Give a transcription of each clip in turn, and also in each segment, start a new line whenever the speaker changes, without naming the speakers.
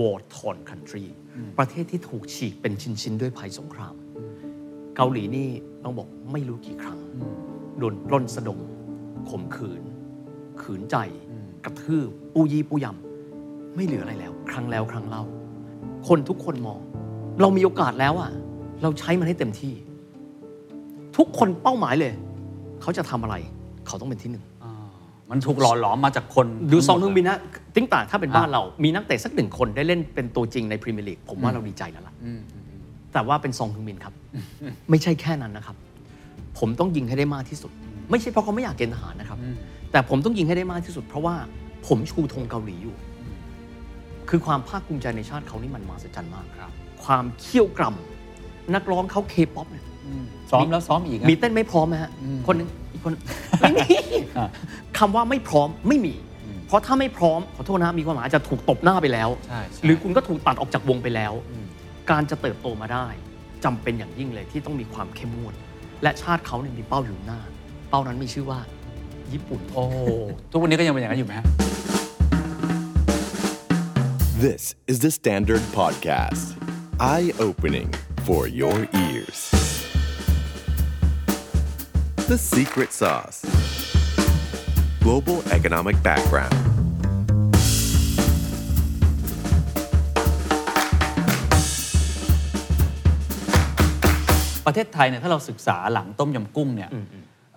war torn country ประเทศที่ถูกฉีกเป็นชิ้นๆ ด้วยภัยสงคราม เกาหลีนี่ต้องบอกไม่รู้กี่ครั้ง โดนปล้นสะดมข่มขืน ขืนใจ กระทืบปูยีปูยำไม่เหลืออะไรแล้ว ครั้งแล้วครั้งเล่า คนทุกคนมอง เรามีโอกาสแล้วอะเราใช้มันให้เต็มที่ ทุกคนเป้าหมายเลย เขาจะทำอะไร เขาต้องเป็นที่หนึ่ง
มันถูกหล่อหลอมมาจากคน
ดูซนฮึงมินนะ ติ๊ต่างถ้าเป็นบ้านเรามีนักเตะสักหนึ่งคนได้เล่นเป็นตัวจริงในพรีเมียร์ลีกผมว่าเราดีใจแล้วล่ะแต่ว่าเป็นซนฮึงมินครับ ไม่ใช่แค่นั้นนะครับ ผมต้องยิงให้ได้มากที่สุด ไม่ใช่เพราะเขาไม่อยากเกณฑ์ทหารนะครับ แต่ผมต้องยิงให้ได้มากที่สุด เพราะว่าผมชูธงเกาหลีอยู่ คือความภาคภูมิใจในชาติเขานี่มันมหัศจรรย์มากครับ ความเคี่ยวกรำนักร้องเขาเคป๊อปเนี่ย
ซ้อมแล้วซ้อมอีกอะ
มีเต้นไม่พร้อมไหมฮะคนหนึงอีกคนไม่มี
อ่า
คำว่าไม่พร้อมไม่มี เพราะถ้าไม่พร้อมขอโทษนะมีความหมายอาจจะถูกตบหน้าไปแล้ว
ใช่ใช่
หรือคุณก็ถูกตัดออกจากวงไปแล้วการจะเติบโตมาได้จำเป็นอย่างยิ่งเลยที่ต้องมีความเข้มงวด และชาติเขาเนี่ยมีเป้าอยู่หน้า เป้านั้นมีชื่อว่า ญี่ปุ่น
โอ้ทุกวันนี้ก็ยังเป็นอย่างนั้นอยู่ไหมฮะ
This is the Standard Podcast. Eye opening for your ears. The Secret Sauce Global Economic Background.
ประเทศไทยเนี่ยถ้าเราศึกษาหลังต้มยำกุ้งเนี่ย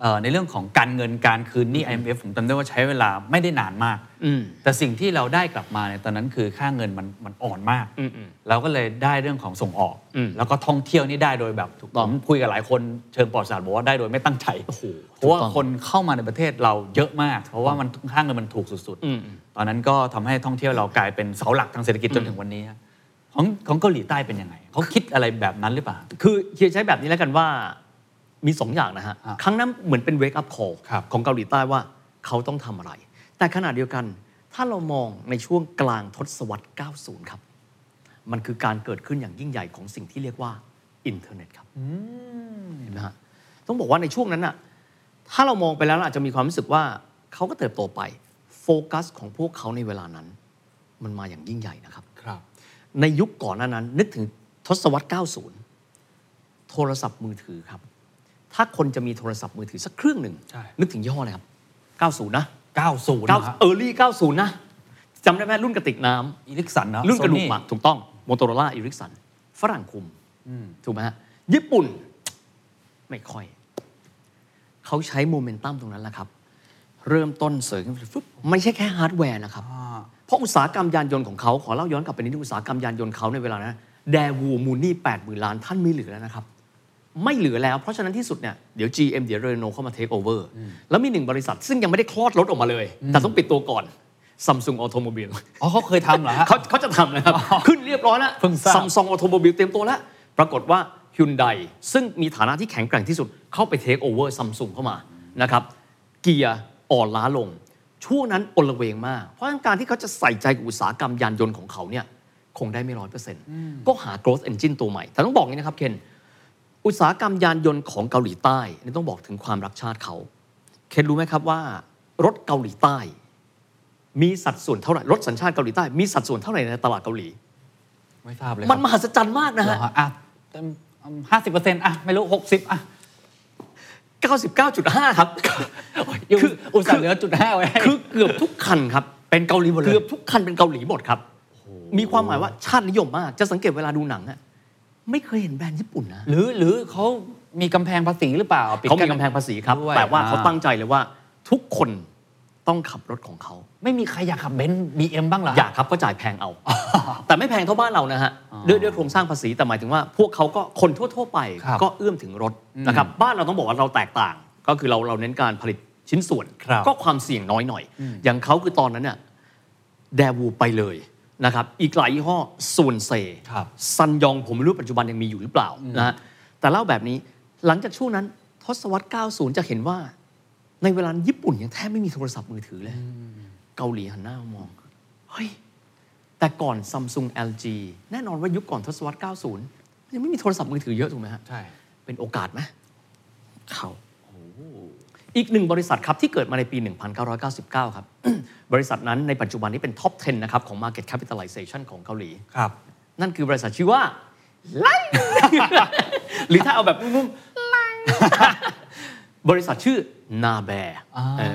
เอ่อในเรื่องของการเงินการคืนหนี้ IMF ผมจำได้ว่าใช้เวลาไม่ได้นานมาก
อืม
แต่สิ่งที่เราได้กลับมาเนี่ยตอนนั้นคือค่าเงินมันมันอ่อนมาก
อืมอืม
เราก็เลยได้เรื่องของส่งออก
อืม
แล้วก็ท่องเที่ยวนี่ได้โดยแบบถูกต้องคุยกับหลายคนเชิงปลอดสารบอกว่าได้โดยไม่ตั้งใจ
โอ้โห
เพราะว่า
ถูกต้อง
คนเข้ามาในประเทศเราเยอะมาก เพราะว่ามันค่าเงินมันถูกสุด
อืม
ๆตอนนั้นก็ทำให้ท่องเที่ยวเรากลายเป็นเสาหลักทางเศรษฐกิจจนถึงวันนี้ฮะ ของของเกาหลีใต้เป็นยังไงเขาคิดอะไรแบบนั้นหรือเปล่า
คือเฮียใช้แบบนี้แล้วกันว่ามีสองอย่างนะฮะ
อะ
ครั้งนั้นเหมือนเป็น wake up call
ครับ
ของเกาหลีใต้ว่าเขาต้องทำอะไร แต่ขณะเดียวกัน ถ้าเรามองในช่วงกลางทศวรรษ 90 ครับ มันคือการเกิดขึ้นอย่างยิ่งใหญ่ของสิ่งที่เรียกว่าอินเทอร์เน็ตครับเห็นไหมฮะต้องบอกว่าในช่วงนั้นน่ะถ้าเรามองไปแล้วเราอาจจะมีความรู้สึกว่าเขาก็เติบโตไป โฟกัสของพวกเขาในเวลานั้น มันมาอย่างยิ่งใหญ่นะครับ
ครับ
ในยุคก่อนหน้านั้น นึกถึงทศวรรษ 90 โทรศัพท์มือถือครับ ถ้าคนจะมีโทรศัพท์มือถือสักเครื่องหนึ่ง
ใช่
นึกถึงยี่ห้ออะไรครับ 90 นะ
90นะฮะ
9 Early 90 นะจำได้ไหมรุ่นกระติกน้ำ
อีลิกสันนะ
รุ่นกระดูก
Sony
หมากถูกต้องโมโตโรล่าอิริกสันฝรั่งคุมถูกไหมฮะญี่ปุ่น ไม่ค่อย เขาใช้โมเมนตัมตรงนั้นแหละครับ เริ่มต้นเสริมขึ้นไปฟึบไม่ใช่แค่ฮาร์ดแวร์นะครับเพ ราะอุตสาหกรรมยานยนต์ของเขาขอเล่าย้อนกลับไปนิดนึงอุตสาหกรรมยานยนต์เขาในเวลานั้นแดวูมูนี่แปดหมื่นล้านท่านไม่เหลือแล้วนะครับ ไม่เหลือแล้ว เพราะฉะนั้นที่สุดเนี่ยเดี๋ยว GM เดี๋ยวเรโนเข้ามาเทคโอเวอร์แล้วมีหนึ่งบริษัท ซึ่งยังไม่ได้คลอดรถออกมาเลย แต่ต้องปิดตัวก่อน Samsung Automobile อ๋อ
เขาเคยทำเหรอฮะ
เขาเขาจะทำนะครับ ขึ้นเรียบร้อยแล้ว
เพิ่งทราบ
Samsung Automobile เตรียมตัวแล้ว ปรากฏว่าฮ u นไดซึ่งมีฐานะที่แข็งแกร่งที่สุดเข้าไปเทคโอเวอร์ซัมซุงเข้ามานะครับเกียร์อ่อนล้าลง ช่วงนั้นอลเวงมาก เพราะฉะนั้นการที่เขาจะใส่ใจกับอุตสาหกรรมยานยนต์ของเขาเนี่ยคงได้ไม่ร้อยเปอร์เซ็นต์ก็หา growth engine ตัวใหม่แต่ต้องบอกอย่างนี้นะครับเคนอุตสาหกรรมยานยนต์ของเกาหลีใต้นี่ต้องบอกถึงความรักชาติเขาเคนรู้ไหมครับว่ารถเกาหลีใต้ มีสัดส่วนเท่าไหร่รถสัญชาติเกาหลีใต้ มีสัดส่วนเท่าไหร่ในตลาดเกาหลี
ไม่ทราบเลย
มันมหัศจรรย์มากนะ
เหร
ฮะ
อฮะอะห้าสิบเปอร์เซ็นต์อะไม่รู้หกสิบอะ
99.5 ครับ
คือ
คือ
อุตส่าห์เหลือจุดห้าไว้ให้
คือเกือบทุกคันครับ
เป็นเกาหลีหมดเลย
เกือบทุกคันเป็นเกาหลีหมดครับ มีความหมายว่าชาตินิยมมาก จะสังเกตเวลาดูหนังอะไม่เคยเห็นแบรนด์ญี่ปุ่นนะ
หรือหรือเขามีกำแพงภาษีหรือเปล่าปิด
เขามี
น
กำแพงภาษีครับ
ด้วย
แต่ว่าเขา
อ่
ตั้งใจเลยว่าทุกคน ต้องขับรถของเขา
ไม่มีใครอยากขับเบนซ์บีเอ็มบ้างเหรอฮะ
อยากครับก็จ่ายแพงเอา แต่ไม่แพงเท่าบ้านเรานะฮะด้วยด้วยโครงสร้างภาษีแต่หมายถึงว่า พวกเขาก็คนทั่ว ๆ ไป
ครับ
ก็เอื้อมถึงรถนะครับบ้านเราต้องบอกว่าเราแตกต่าง ก็คือเราเราเน้นการผลิตชิ้นส่วน
ครับ
ก็ความเสี่ยงน้อยหน่อย อย่างเขาคือตอนนั้นเนี่ยแดวูไปเลยนะครับอีกหลายยี่ห้อส่วนเซ
ครับ
ซันยองผมไม่รู้ปัจจุบันยังมีอยู่หรือเปล่านะฮะแต่เล่าแบบนี้หลังจากช่วงนั้นทศวรรษ 90 จะเห็นว่า ในเวลานั้นญี่ปุ่นยังแทบไม่มีโทรศัพท์มือถือเลย เกาหลีหันหน้ามามอง เฮ้ย แต่ก่อนซัมซุง LG แน่นอนว่ายุคก่อนทศวรรษ 90 ยังไม่มีโทรศัพท์มือถือเยอะถูกไหมฮะ
ใช่
เป็นโอกาสไหมเขาอีกหนึ่งบริษัทครับ ที่เกิดมาในปี 1999 ครับ บริษัทนั้นในปัจจุบันนี้เป็นท็อป 10 นะครับ ของ Market Capitalization ของเกาหลี
ครับ
นั่นคือบริษัทชื่อว่าไลหรือถ้าเอาแบบนุ่มๆไล บริษัทชื่อนาแบ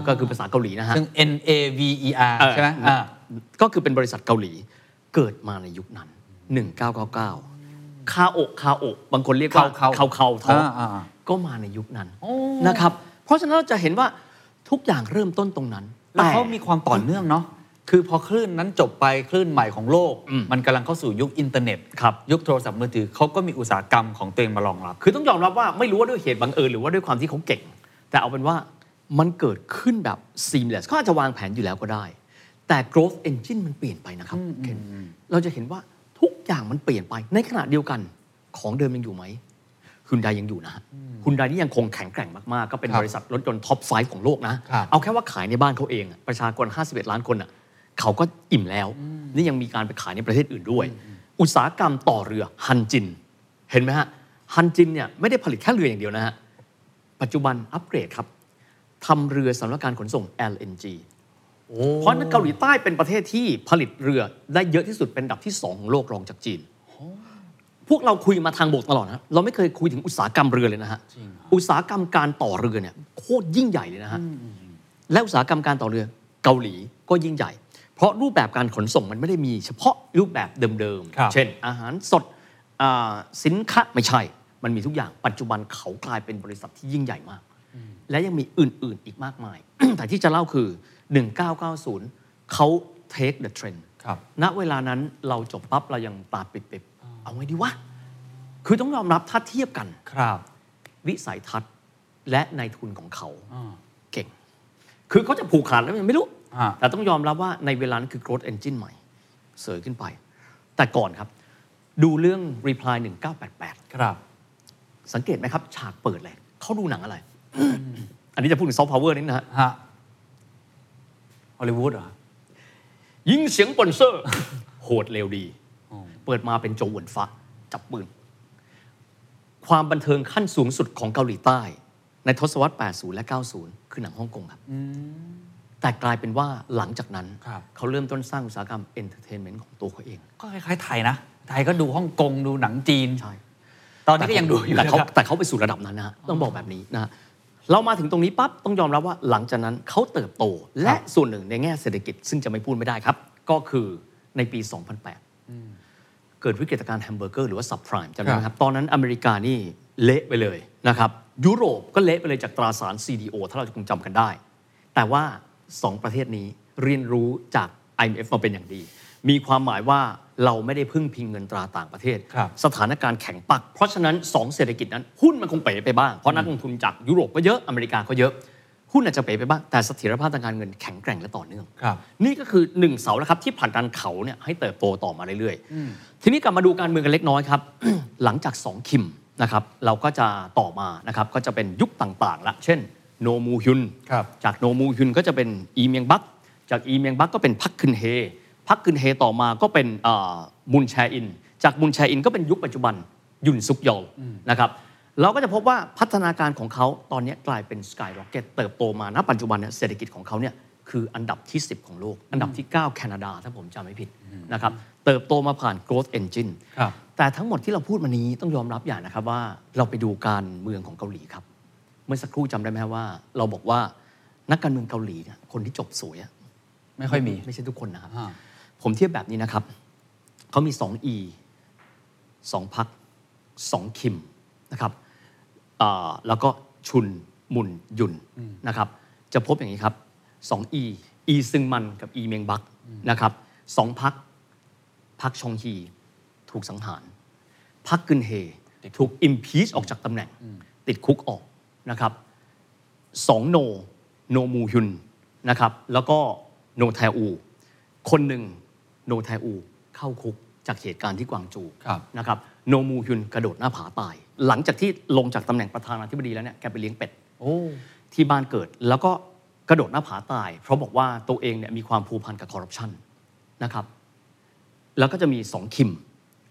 ก็คือภาษาเกาหลีนะฮะ
ซึ่ง N A V E R
เออ
ใช่ไหมอ่า
ก็คือเป็นบริษัทเกาหลีเกิดมาในยุคนั้น 1999 คาโอะคาโอะบางคนเรียกว่า
คา
คา
โอะ
คาทอ
อ่าอ่าอ่า
ก็มาในยุคนั้นนะครับ เพราะฉะนั้นเราจะเห็นว่าทุกอย่างเริ่มต้นตรงนั้น
แล้ว
แต่
เขามีความต่อเนื่องเนาะคือพอคลื่นนั้นจบไปคลื่นใหม่ของโลก
อืม
มันกำลังเข้าสู่ยุคอินเทอร์เน็ต
ครับ
ยุคโทรศัพท์มือถือเขาก็มีอุตสาหกรรมของตัวเองมารองรับ
คือต้องยอมรับว่าไม่รู้ว่าด้วยเหตุบังเอิญหรือว่าด้วยความที่เขาเก่ง แต่เอาเป็นว่ามันเกิดขึ้นแบบ seamless เขาอาจจะวางแผนอยู่แล้วก็ได้ แต่ growth engine มันเปลี่ยนไปนะครับเคนเราจะเห็นว่าทุกอย่างมันเปลี่ยนไปในขณะเดียวกันของเดิมยังอยู่ไหมฮุนไดยังอยู่นะฮะฮุนไดนี่ยังคงแข็งแกร่งมาก ๆ ก็เป็น
ครับ
บริษัทรถยนต์ท็อป 5 ของโลกนะ
ครับ
เอาแค่ว่าขายในบ้านเขาเองอะประชากร 51 ล้านคนอะเขาก็อิ่มแล้ว นี่ยังมีการไปขายในประเทศอื่นด้วย อุตสาหกรรมต่อเรือฮันจิน เห็นไหมฮะฮันจินเนี่ยไม่ได้ผลิตแค่เรืออย่างเดียวนะฮะ ปัจจุบันอัปเกรดครับทำเรือสำหรับการขนส่ง LNG เพราะฉะนั้นเกาหลีใต้เป็นประเทศที่ผลิตเรือได้เยอะที่สุดเป็นอันดับที่ 2 ของโลกรองจากจีน พวกเราคุยมาทางบกตลอดนะเราไม่เคยคุยถึงอุตสาหกรรมเรือเลยนะฮะอุตสาหกรรมการต่อเรือเนี่ยโคตรยิ่งใหญ่เลยนะฮะและอุตสาหกรรมการต่อเรือเกาหลีก็ยิ่งใหญ่ เพราะรูปแบบการขนส่งมันไม่ได้มี เฉพาะรูปแบบเดิม
ครับ
ๆเช่น อาหารสดอ่าสินค้าไม่ใช่ มันมีทุกอย่างปัจจุบันเขากลายเป็นบริษัทที่ยิ่งใหญ่มาก และยังมีอื่น ๆ อีกมากมาย แต่ที่จะเล่าคือ 1990 เขา take the trend
ครับ
ณเวลานั้นเราจบปั๊บ เรายังตาปิดๆเอาไงดีวะ คือต้องยอมรับถ้าเทียบกัน
ครับ
วิสัยทัศน์และนายทุนของเขาเก่ง คือเขาจะผูกขาดแล้วยังไม่รู้
อ่า
แต่ต้องยอมรับว่าในเวลานั้นคือ growth engine ใหม่ เสยขึ้นไป แต่ก่อนครับ ดูเรื่อง reply 1988
ครับ
สังเกตไหมครับ ฉากเปิดเลยเขาดูหนังอะไร อันนี้จะพูดถึงซอฟต์พาวเวอร์นิดนะฮะ
ฮะฮอลลีวูดเหรอ
ยิงเสียงปนเซอร์ โหดเลวดี เปิดมาเป็นโจวเหวินฟะจับปืน ความบันเทิงขั้นสูงสุดของเกาหลีใต้ ในทศวรรษ 80 และ 90 คือหนังฮ่องกงครับ แต่กลายเป็นว่าหลังจากนั้น
ครับ
เขาเริ่มต้นสร้างอุตสาหกรรม entertainment ของตัวเขาเอง
ก็คล้ายๆไทยนะ ไทยก็ดูฮ่องกงดูหนังจีน
ใช่
ตอนนี้ก็ยังดูอยู่
แต่
นะ
เขา
ครับ
แต่เขาไปสู่ระดับนั้นนะฮะต้องบอกแบบนี้นะฮะเรามาถึงตรงนี้ปั๊บต้องยอมรับว่าหลังจากนั้นเขาเติบโต และส่วนหนึ่งในแง่เศรษฐกิจซึ่งจะไม่พูดไม่ได้ครับ ก็คือในปี 2008 เกิดวิกฤตการณ์แฮมเบอร์เกอร์หรือว่า subprime จำได้ไหมครับ ตอนนั้นอเมริกานี่เละไปเลยนะครับยุโรปก็เละไปเลยจากตราสาร CDO ถ้าเราจะคงจำกันได้ แต่ว่า 2 ประเทศนี้เรียนรู้จาก IMF มาเป็นอย่างดี มีความหมายว่า เราไม่ได้พึ่งพิงเงินตราต่างประเทศ
ครับ
สถานการณ์แข็งปัก เพราะฉะนั้น 2 เศรษฐกิจนั้น หุ้นมันคงเป๋ไปบ้าง เพราะนักลงทุนจากยุโรปก็เยอะอเมริกาก็เยอะ หุ้นอาจจะเป๋ไปบ้าง แต่เสถียรภาพทางการเงินแข็งแกร่งและต่อเนื่อง
ครับ
นี่ก็คือหนึ่งเสาแล้วครับที่ผลักดันเขาเนี่ยให้เติบโตต่อมาเรื่อยๆ ทีนี้กลับมาดูการเมืองกันเล็กน้อยครับหลังจาก 2 คิมนะครับเราก็จะต่อมานะครับก็จะเป็นยุคต่างๆละเช่นโนมูฮยุน
ครับ
จากโนมูฮยุนก็จะเป็นอีเมียงบักจากอีเมียงบักก็เป็นพักคึนเฮ พักคึนเฮต่อมาก็เป็นอ่ามุนแชอิน จากมุนแชอินก็เป็นยุคปัจจุบันยุนซุกยอลนะครับเราก็จะพบว่าพัฒนาการของเขาตอนนี้กลายเป็นสกายร็อกเก็ตเติบโตมาณปัจจุบันเนี่ยเศรษฐกิจของเขาเนี่ยคืออันดับที่ 10 ของโลก อันดับที่ 9 แคนาดา ถ้าผมจำไม่ผิดนะครับเติบโตมาผ่าน growth engine
ครับ
แต่ทั้งหมดที่เราพูดมานี้ต้องยอมรับอย่างนะครับว่าเราไปดูการเมืองของเกาหลีครับ เมื่อสักครู่จำได้ไหมครับว่า เราบอกว่านักการเมืองเกาหลีเนี่ยคนที่จบสวยอะ
ไม่ค่อยมี
ไม่ใช่ทุกคนนะครับ
อ่า
ผมเทียบแบบนี้นะครับ เขามี 2 E 2พัก 2 คิมนะครับอ่าแล้วก็ชุนมุนยุนนะครับ จะพบอย่างนี้ครับ 2 E E ซึงมันกับ E เมียงบักนะครับสองพักพักชองฮีถูกสังหารพักกึนเฮถูก impeach ออกจากตำแหน่ง ติดคุกออกนะครับสองโนโนมูฮยุนนะครับแล้วก็โนแทอู คนหนึ่ง โนแทอูเข้าคุกจากเหตุการณ์ที่กวางจู
ครับ
นะครับโนมูฮยุนกระโดดหน้าผาตาย หลังจากที่ลงจากตำแหน่งประธานาธิบดีแล้วเนี่ยแกไปเลี้ยงเป็ด
โอ้
ที่บ้านเกิดแล้วก็กระโดดหน้าผาตาย เพราะบอกว่าตัวเองเนี่ยมีความผูกพันกับคอร์รัปชันนะครับ แล้วก็จะมีสองคิม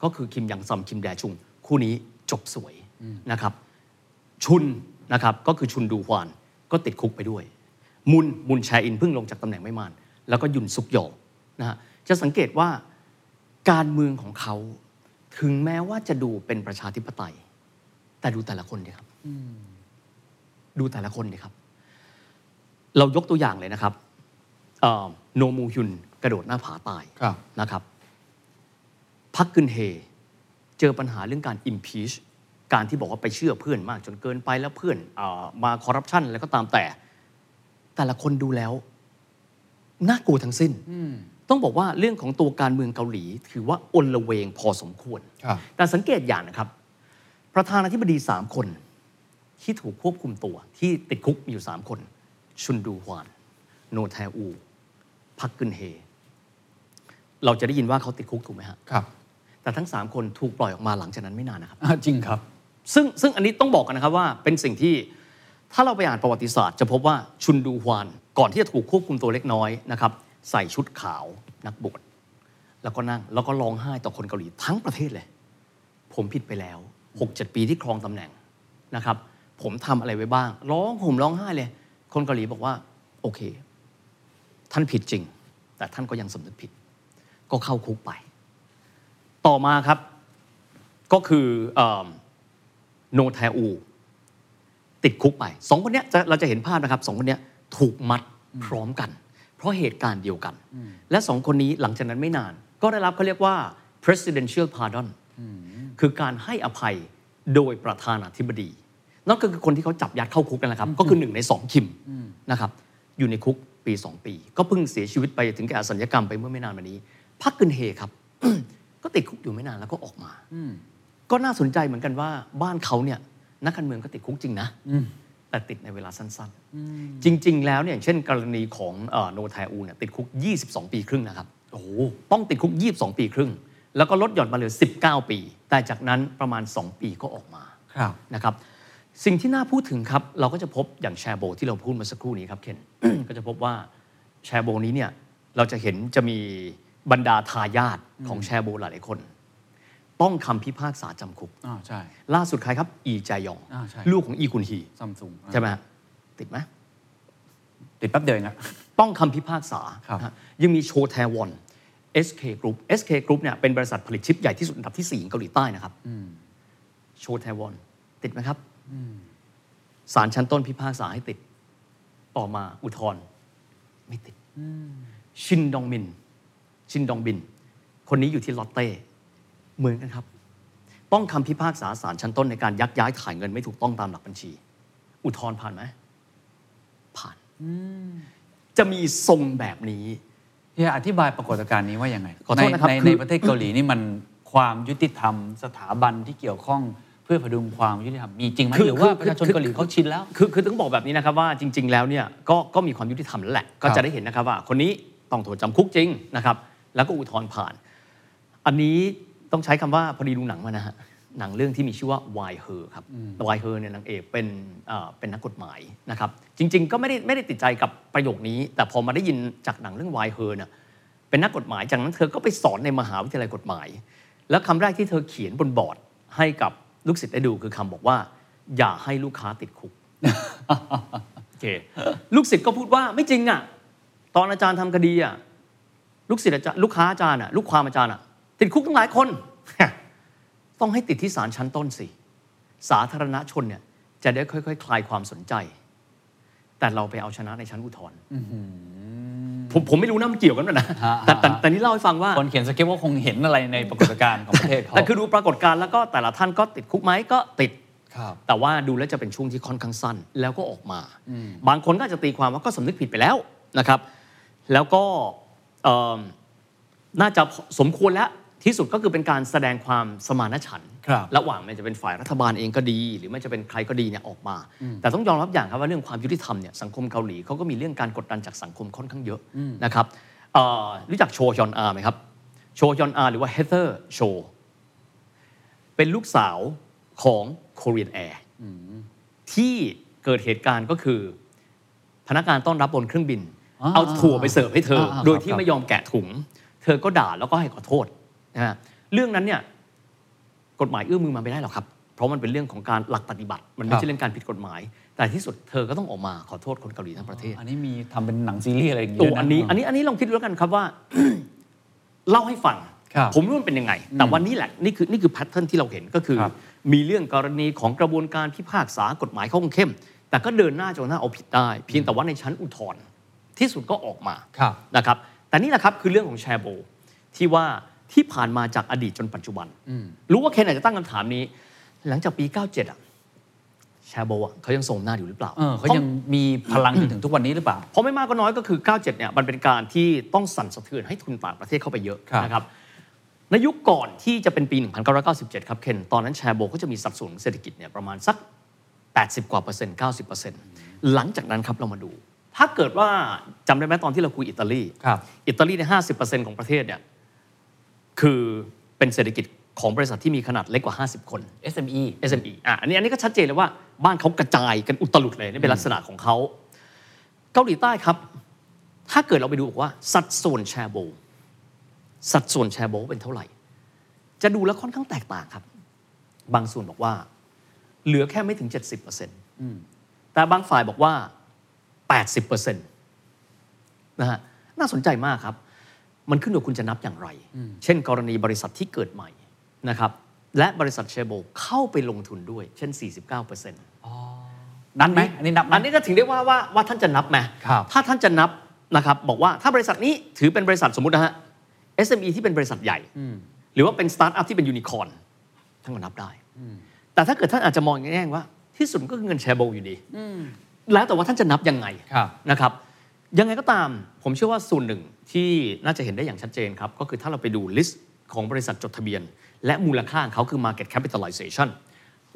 ก็คือคิมยังซัมคิมแดชุง คู่นี้จบสวยนะครับ ชุนนะครับก็คือชุนดูฮวานก็ติดคุกไปด้วย มุนมุนแชอินเพิ่งลงจากตำแหน่งไม่มาน แล้วก็ยุนซุกโยนะฮะ จะสังเกตว่าการเมืองของเขาถึงแม้ว่าจะดูเป็นประชาธิปไตย แต่ดูแต่ละคนดีครับดูแต่ละคนดีครับ เรายกตัวอย่างเลยนะครับเอ่อโนมูฮยุนกระโดดหน้าผาตาย
ครับ
นะครับพักกึนเฮ เจอปัญหาเรื่องการ impeach การที่บอกว่าไปเชื่อเพื่อนมาก จนเกินไปแล้วเพื่อนอามาคอร์รัปชันอะไรก็ตามแต่ แต่ละคนดูแล้ว น่ากลัวทั้งสิ้น ต้องบอกว่าเรื่องของตัวการเมืองเกาหลี ถือว่าอนละเวงพอสมควร
ครับ
แต่สังเกตอย่างนะครับ ประธานาธิบดีสามคนที่ถูกควบคุมตัว ที่ติดคุกมีอยู่สามคน ชุนดูฮวาน โนแทอู พักกึนเฮ เราจะได้ยินว่าเขาติดคุกถูกไหมฮะ
ครับ
แต่ทั้ง 3 คนถูกปล่อยออกมาหลังจากนั้นไม่นานนะครับ
อ่าจริงครับ
ซึ่งซึ่งอันนี้ต้องบอกกันนะครับว่าเป็นสิ่งที่ถ้าเราไปอ่านประวัติศาสตร์ จะพบว่าชุนดูฮวานก่อนที่จะถูกควบคุมตัวเล็กน้อยนะครับ ใส่ชุดขาวนักบวชแล้วก็นั่งแล้วก็ร้องไห้ต่อคนเกาหลีทั้งประเทศเลย ผมผิดไปแล้ว 6-7 ปีที่ครองตำแหน่งนะครับ ผมทำอะไรไว้บ้าง ร้องห่มร้องไห้เลย คนเกาหลีบอกว่า โอเค ท่านผิดจริง แต่ท่านก็ยังสำนึกผิด ก็เข้าคุกไป ต่อมาครับ ก็คือโนแทอู ติดคุกไปสองคนเนี้ยเราจะเห็นภาพนะครับสองคนเนี้ยถูกมัดพร้อมกัน เพราะเหตุการณ์เดียวกัน และสองคนนี้หลังจากนั้นไม่นาน ก็ได้รับเขาเรียกว่า presidential pardon คือการให้อภัยโดยประธานาธิบดีนั่นก็คือคนที่เขาจับยัดเข้าคุกกันนะครับ ก็คือหนึ่งในสองคิมนะครับอยู่ในคุกปี 2 ปี ก็เพิ่งเสียชีวิตไปถึงแก่อสัญญกรรมไปเมื่อไม่นานมานี้พักกึนเฮครับ ก็ติดคุกอยู่ไม่นานแล้วก็ออกมาก็น่าสนใจเหมือนกันว่าบ้านเขาเนี่ยนักการเมืองก็ติดคุกจริงนะ แต่ติดในเวลาสั้นๆ จริง ๆ แล้วเนี่ยอย่างเช่นกรณีของเอ่อโนแทอูเนี่ยติดคุก 22 ปีครึ่งนะครับ
โอ้โห
ต้องติดคุก 22 ปีครึ่ง แล้วก็ลดหย่อนมาเหลือ 19 ปี แต่จากนั้นประมาณ 2 ปีก็ออกมา
ครับ
นะครับ สิ่งที่น่าพูดถึงครับ เราก็จะพบอย่างแชร์โบที่เราพูดเมาสักครู่นี้ครับเคนก็จะพบว่าแชร์โบนี้เนี่ยเราจะเห็นจะมีบรรดาทายาทของแชร์โบหลายๆคน ต้องคำพิพากษาจำคุก
อ่าใช่
ล่าสุดใครครับ อีแจยอง
อ่าใช่
ลูกของอีกุนฮี
ซัมซุง
ใช่ไหมฮะติดไหม
ติดแป๊บเดียวเองอะ
ต้องคำพิพากษา
ครับ
นะฮะยังมีโชแทวอน SK Group SK Group เนี่ยเป็นบริษัทผลิตชิปใหญ่ที่สุดอันดับที่ 4 ของเกาหลีใต้นะครับโชแทวอนติดไหมครับศาลชั้นต้นพิพากษาให้ติด ต่อมาอุทธรณ์ไม่ติด ชินดองมิน ชินดองบิน คนนี้อยู่ที่ลอตเต้ เหมือนกันครับ ต้องคำพิพากษาศาลชั้นต้นในการยักย้ายถ่ายเงินไม่ถูกต้องตามหลักบัญชี อุทธรณ์ผ่านไหมผ่านจะมีทรงแบบนี้
เฮียอธิบายปรากฏการณ์นี้ว่ายังไง
ขอโทษนะครับ
ในใน
คือ
ในประเทศเกาหลีนี่มันความยุติธรรม สถาบันที่เกี่ยวข้องเพื่อพดุงความยุติธรรมมีจริงไหมหรือว่าประชาชนเกาหลีเขาชินแล้ว
คือคือต้องบอกแบบนี้นะครับว่าจริง ๆ แล้วเนี่ยก็ก็มีความยุติธรรมแล้วแหละ ก็จะได้เห็นนะครับว่าคนนี้ต้องโทษจำคุกจริงนะครับ แล้วก็อุทธรณ์ผ่าน อันนี้ ต้องใช้คำว่าพอดีดูหนังมานะฮะหนังเรื่องที่มีชื่อว่า Why Her ครับ Why Her เนี่ยนางเอกเป็นเอ่อเป็นนักกฎหมายนะครับจริง ๆ ก็ไม่ได้ไม่ได้ติดใจกับประโยคนี้ แต่พอมาได้ยินจากหนังเรื่อง Why Her เนี่ยเป็นนักกฎหมายจากนั้นเธอก็ไปสอนในมหาวิทยาลัยกฎหมาย แล้วคำแรกที่เธอเขียนบนบอร์ดให้กับลูกศิษย์ได้ดูคือคำบอกว่า อย่าให้ลูกค้าติดคุกโอเคลูกศิษย์ก็พูดว่าไม่จริงอะตอนอาจารย์ทำคดีอะลูกศิษย์อาจารย์ลูกค้าอาจารย์อะลูกความอาจารย์อะ ติดคุกตั้งหลายคน ต้องให้ติดที่ศาลชั้นต้นสิ สาธารณชนเนี่ยจะได้ค่อยๆคลายความสนใจ แต่เราไปเอาชนะในชั้นอุทธรณ์ผมผมไม่รู้นะมันเกี่ยวกันหรือนะ
ฮะ
แต่แต่
ฮะ
แต่นี่เล่าให้ฟังว่า
คนเขียนสคริปต์ว่าคงเห็นอะไรในปรากฏการณ์ของประเทศเขา
แต่คือดูปรากฏการณ์แล้วก็แต่ละท่านก็ติดคุกไหมก็ติด
ครับ
แต่ว่าดูแล้วจะเป็นช่วงที่ค่อนข้างสั้น แล้วก็ออกมา บางคนก็อาจจะตีความว่าก็สำนึกผิดไปแล้วนะครับ แล้วก็เอิ่มน่าจะสมควรแล้ว ที่สุดก็คือเป็นการแสดงความสมานฉันท์
ครับ
ระหว่างมันจะเป็นฝ่ายรัฐบาลเองก็ดี หรือไม่จะเป็นใครก็ดีเนี่ยออกมา แต่ต้องยอมรับอย่างครับว่าเรื่องความยุติธรรมเนี่ยสังคมเกาหลีเขาก็มีเรื่องการกดดันจากสังคมค่อนข้างเยอะนะครับเอ่อรู้จักโชยอนอาไหมครับโชยอนอาหรือว่าเฮเธอร์โชเป็นลูกสาวของ Korean Air ที่เกิดเหตุการณ์ก็คือ พนักงานต้อนรับบนเครื่องบิน
อ่า
เอาถั่วไปเสิร์ฟให้เธอ
อ่า
โดยที่
ครับ
ไม่ยอมแกะถุง เธอก็ด่าแล้วก็ให้ขอโทษ นะฮะเรื่องนั้นเนี่ยกฎหมายเอื้อมมือมาไม่ได้หรอกครับ เพราะมันเป็นเรื่องของการหลักปฏิบัติ มัน
ค
ไม่
รับ
ใช่เรื่องการผิดกฎหมาย แต่ที่สุดเธอก็ต้องออกมาขอโทษคนเกาหลีทั้งประเทศ
อันนี้มีทำเป็นหนังซีรีส์อะไรอย่างเงี้
ตั
ยว
อันนี้อันนี้อันนี้ลองคิดดูแล้วกันครับว่า เล่าให้ฟัง
ครับ
ผมรู้ว่ามันเป็นยังไง แต่วันนี้แหละนี่คือนี่คือแพทเทิร์นที่เราเห็นก็คือ
ครับ
มีเรื่องกรณีของกระบวนการพิพากษากฎหมายเข้าเข้ม แต่ก็เดินหน้าจนหน้าเอาผิดได้ เพียงแต่ว่าในชั้นอุทธรณ์ที่สุดก็ออกมา
ครับ
นะครับ แต่นี่แหละครับคือเรื่องของแชร์โบที่ว่า ที่ผ่านมาจากอดีตจนปัจจุบัน รู้ว่าเคนอาจจะตั้งคำถามนี้ หลังจากปี 97 อะแชร์โบอะเขายังทรงหน้าอยู่หรือเปล่า
เออเขายังมีพลังจนถึงทุกวันนี้หรือเปล่า
เพราะไม่มากก็น้อยก็คือ 97 เนี่ยมันเป็นการที่ต้องสั่นสะเทือนให้ทุนต่างประเทศเข้าไปเยอะ
ครับ
นะครับในยุคก่อนที่จะเป็นปี 1997 ครับเคนตอนนั้นแชร์โบก็จะมีสัดส่วนเศรษฐกิจเนี่ยประมาณสัก 80 กว่าเปอร์เซ็นต์ 90เปอร์เซ็นต์หลังจากนั้นครับเรามาดู ถ้าเกิดว่าจำได้ไหมตอนที่เราคุยอิตาลี
ครับ
อิตาลีใน 50เปอร์เซ็นต์ของประเทศเนี่ย คือเป็นเศรษฐกิจของบริษัทที่มีขนาดเล็กกว่า 50 คน
SME
SME อะอันนี้อันนี้ก็ชัดเจนเลยว่าบ้านเขากระจายกันอุตลุดเลยนี่เป็นลักษณะของเขาเกาหลีใต้ครับ ถ้าเกิดเราไปดูบอกว่าสัดส่วนแชร์โบสัดส่วนแชร์โบเป็นเท่าไหร่ จะดูแล้วค่อนข้างแตกต่างครับ บางส่วนบอกว่า เหลือแค่ไม่ถึง 70%แต่บางฝ่ายบอกว่า 80%นะฮะน่าสนใจมากครับ มันขึ้นอยู่กับคุณจะนับอย่างไร เช่น กรณีบริษัทที่เกิดใหม่นะครับและบริษัทเชโบเข้าไปลงทุนด้วย เช่น 49%
นับไหมอันนี้นับไหม
อันนี้ก็ถึงได้ว่าว่าว่าท่านจะนับไหม
ครับ
ถ้าท่านจะนับนะครับบอกว่าถ้าบริษัทนี้ถือเป็นบริษัทสมมตินะฮะ SME ที่เป็นบริษัทใหญ่ หรือว่าเป็นสตาร์ทอัพที่เป็นยูนิคอร์นท่านก็นับได้ แต่ถ้าเกิดท่านอาจจะมองอย่างแง่ว่า ที่สุดมันก็คือเงินแชโบลอยู่ดี แล้วแต่ว่าท่านจะนับยังไง
ครับ
นะครับยังไงก็ตามผมเชื่อว่าส่วนหนึ่ง ที่น่าจะเห็นได้อย่างชัดเจนครับ ก็คือถ้าเราไปดู list ของบริษัทจดทะเบียน และมูลค่าของเขาคือ market capitalization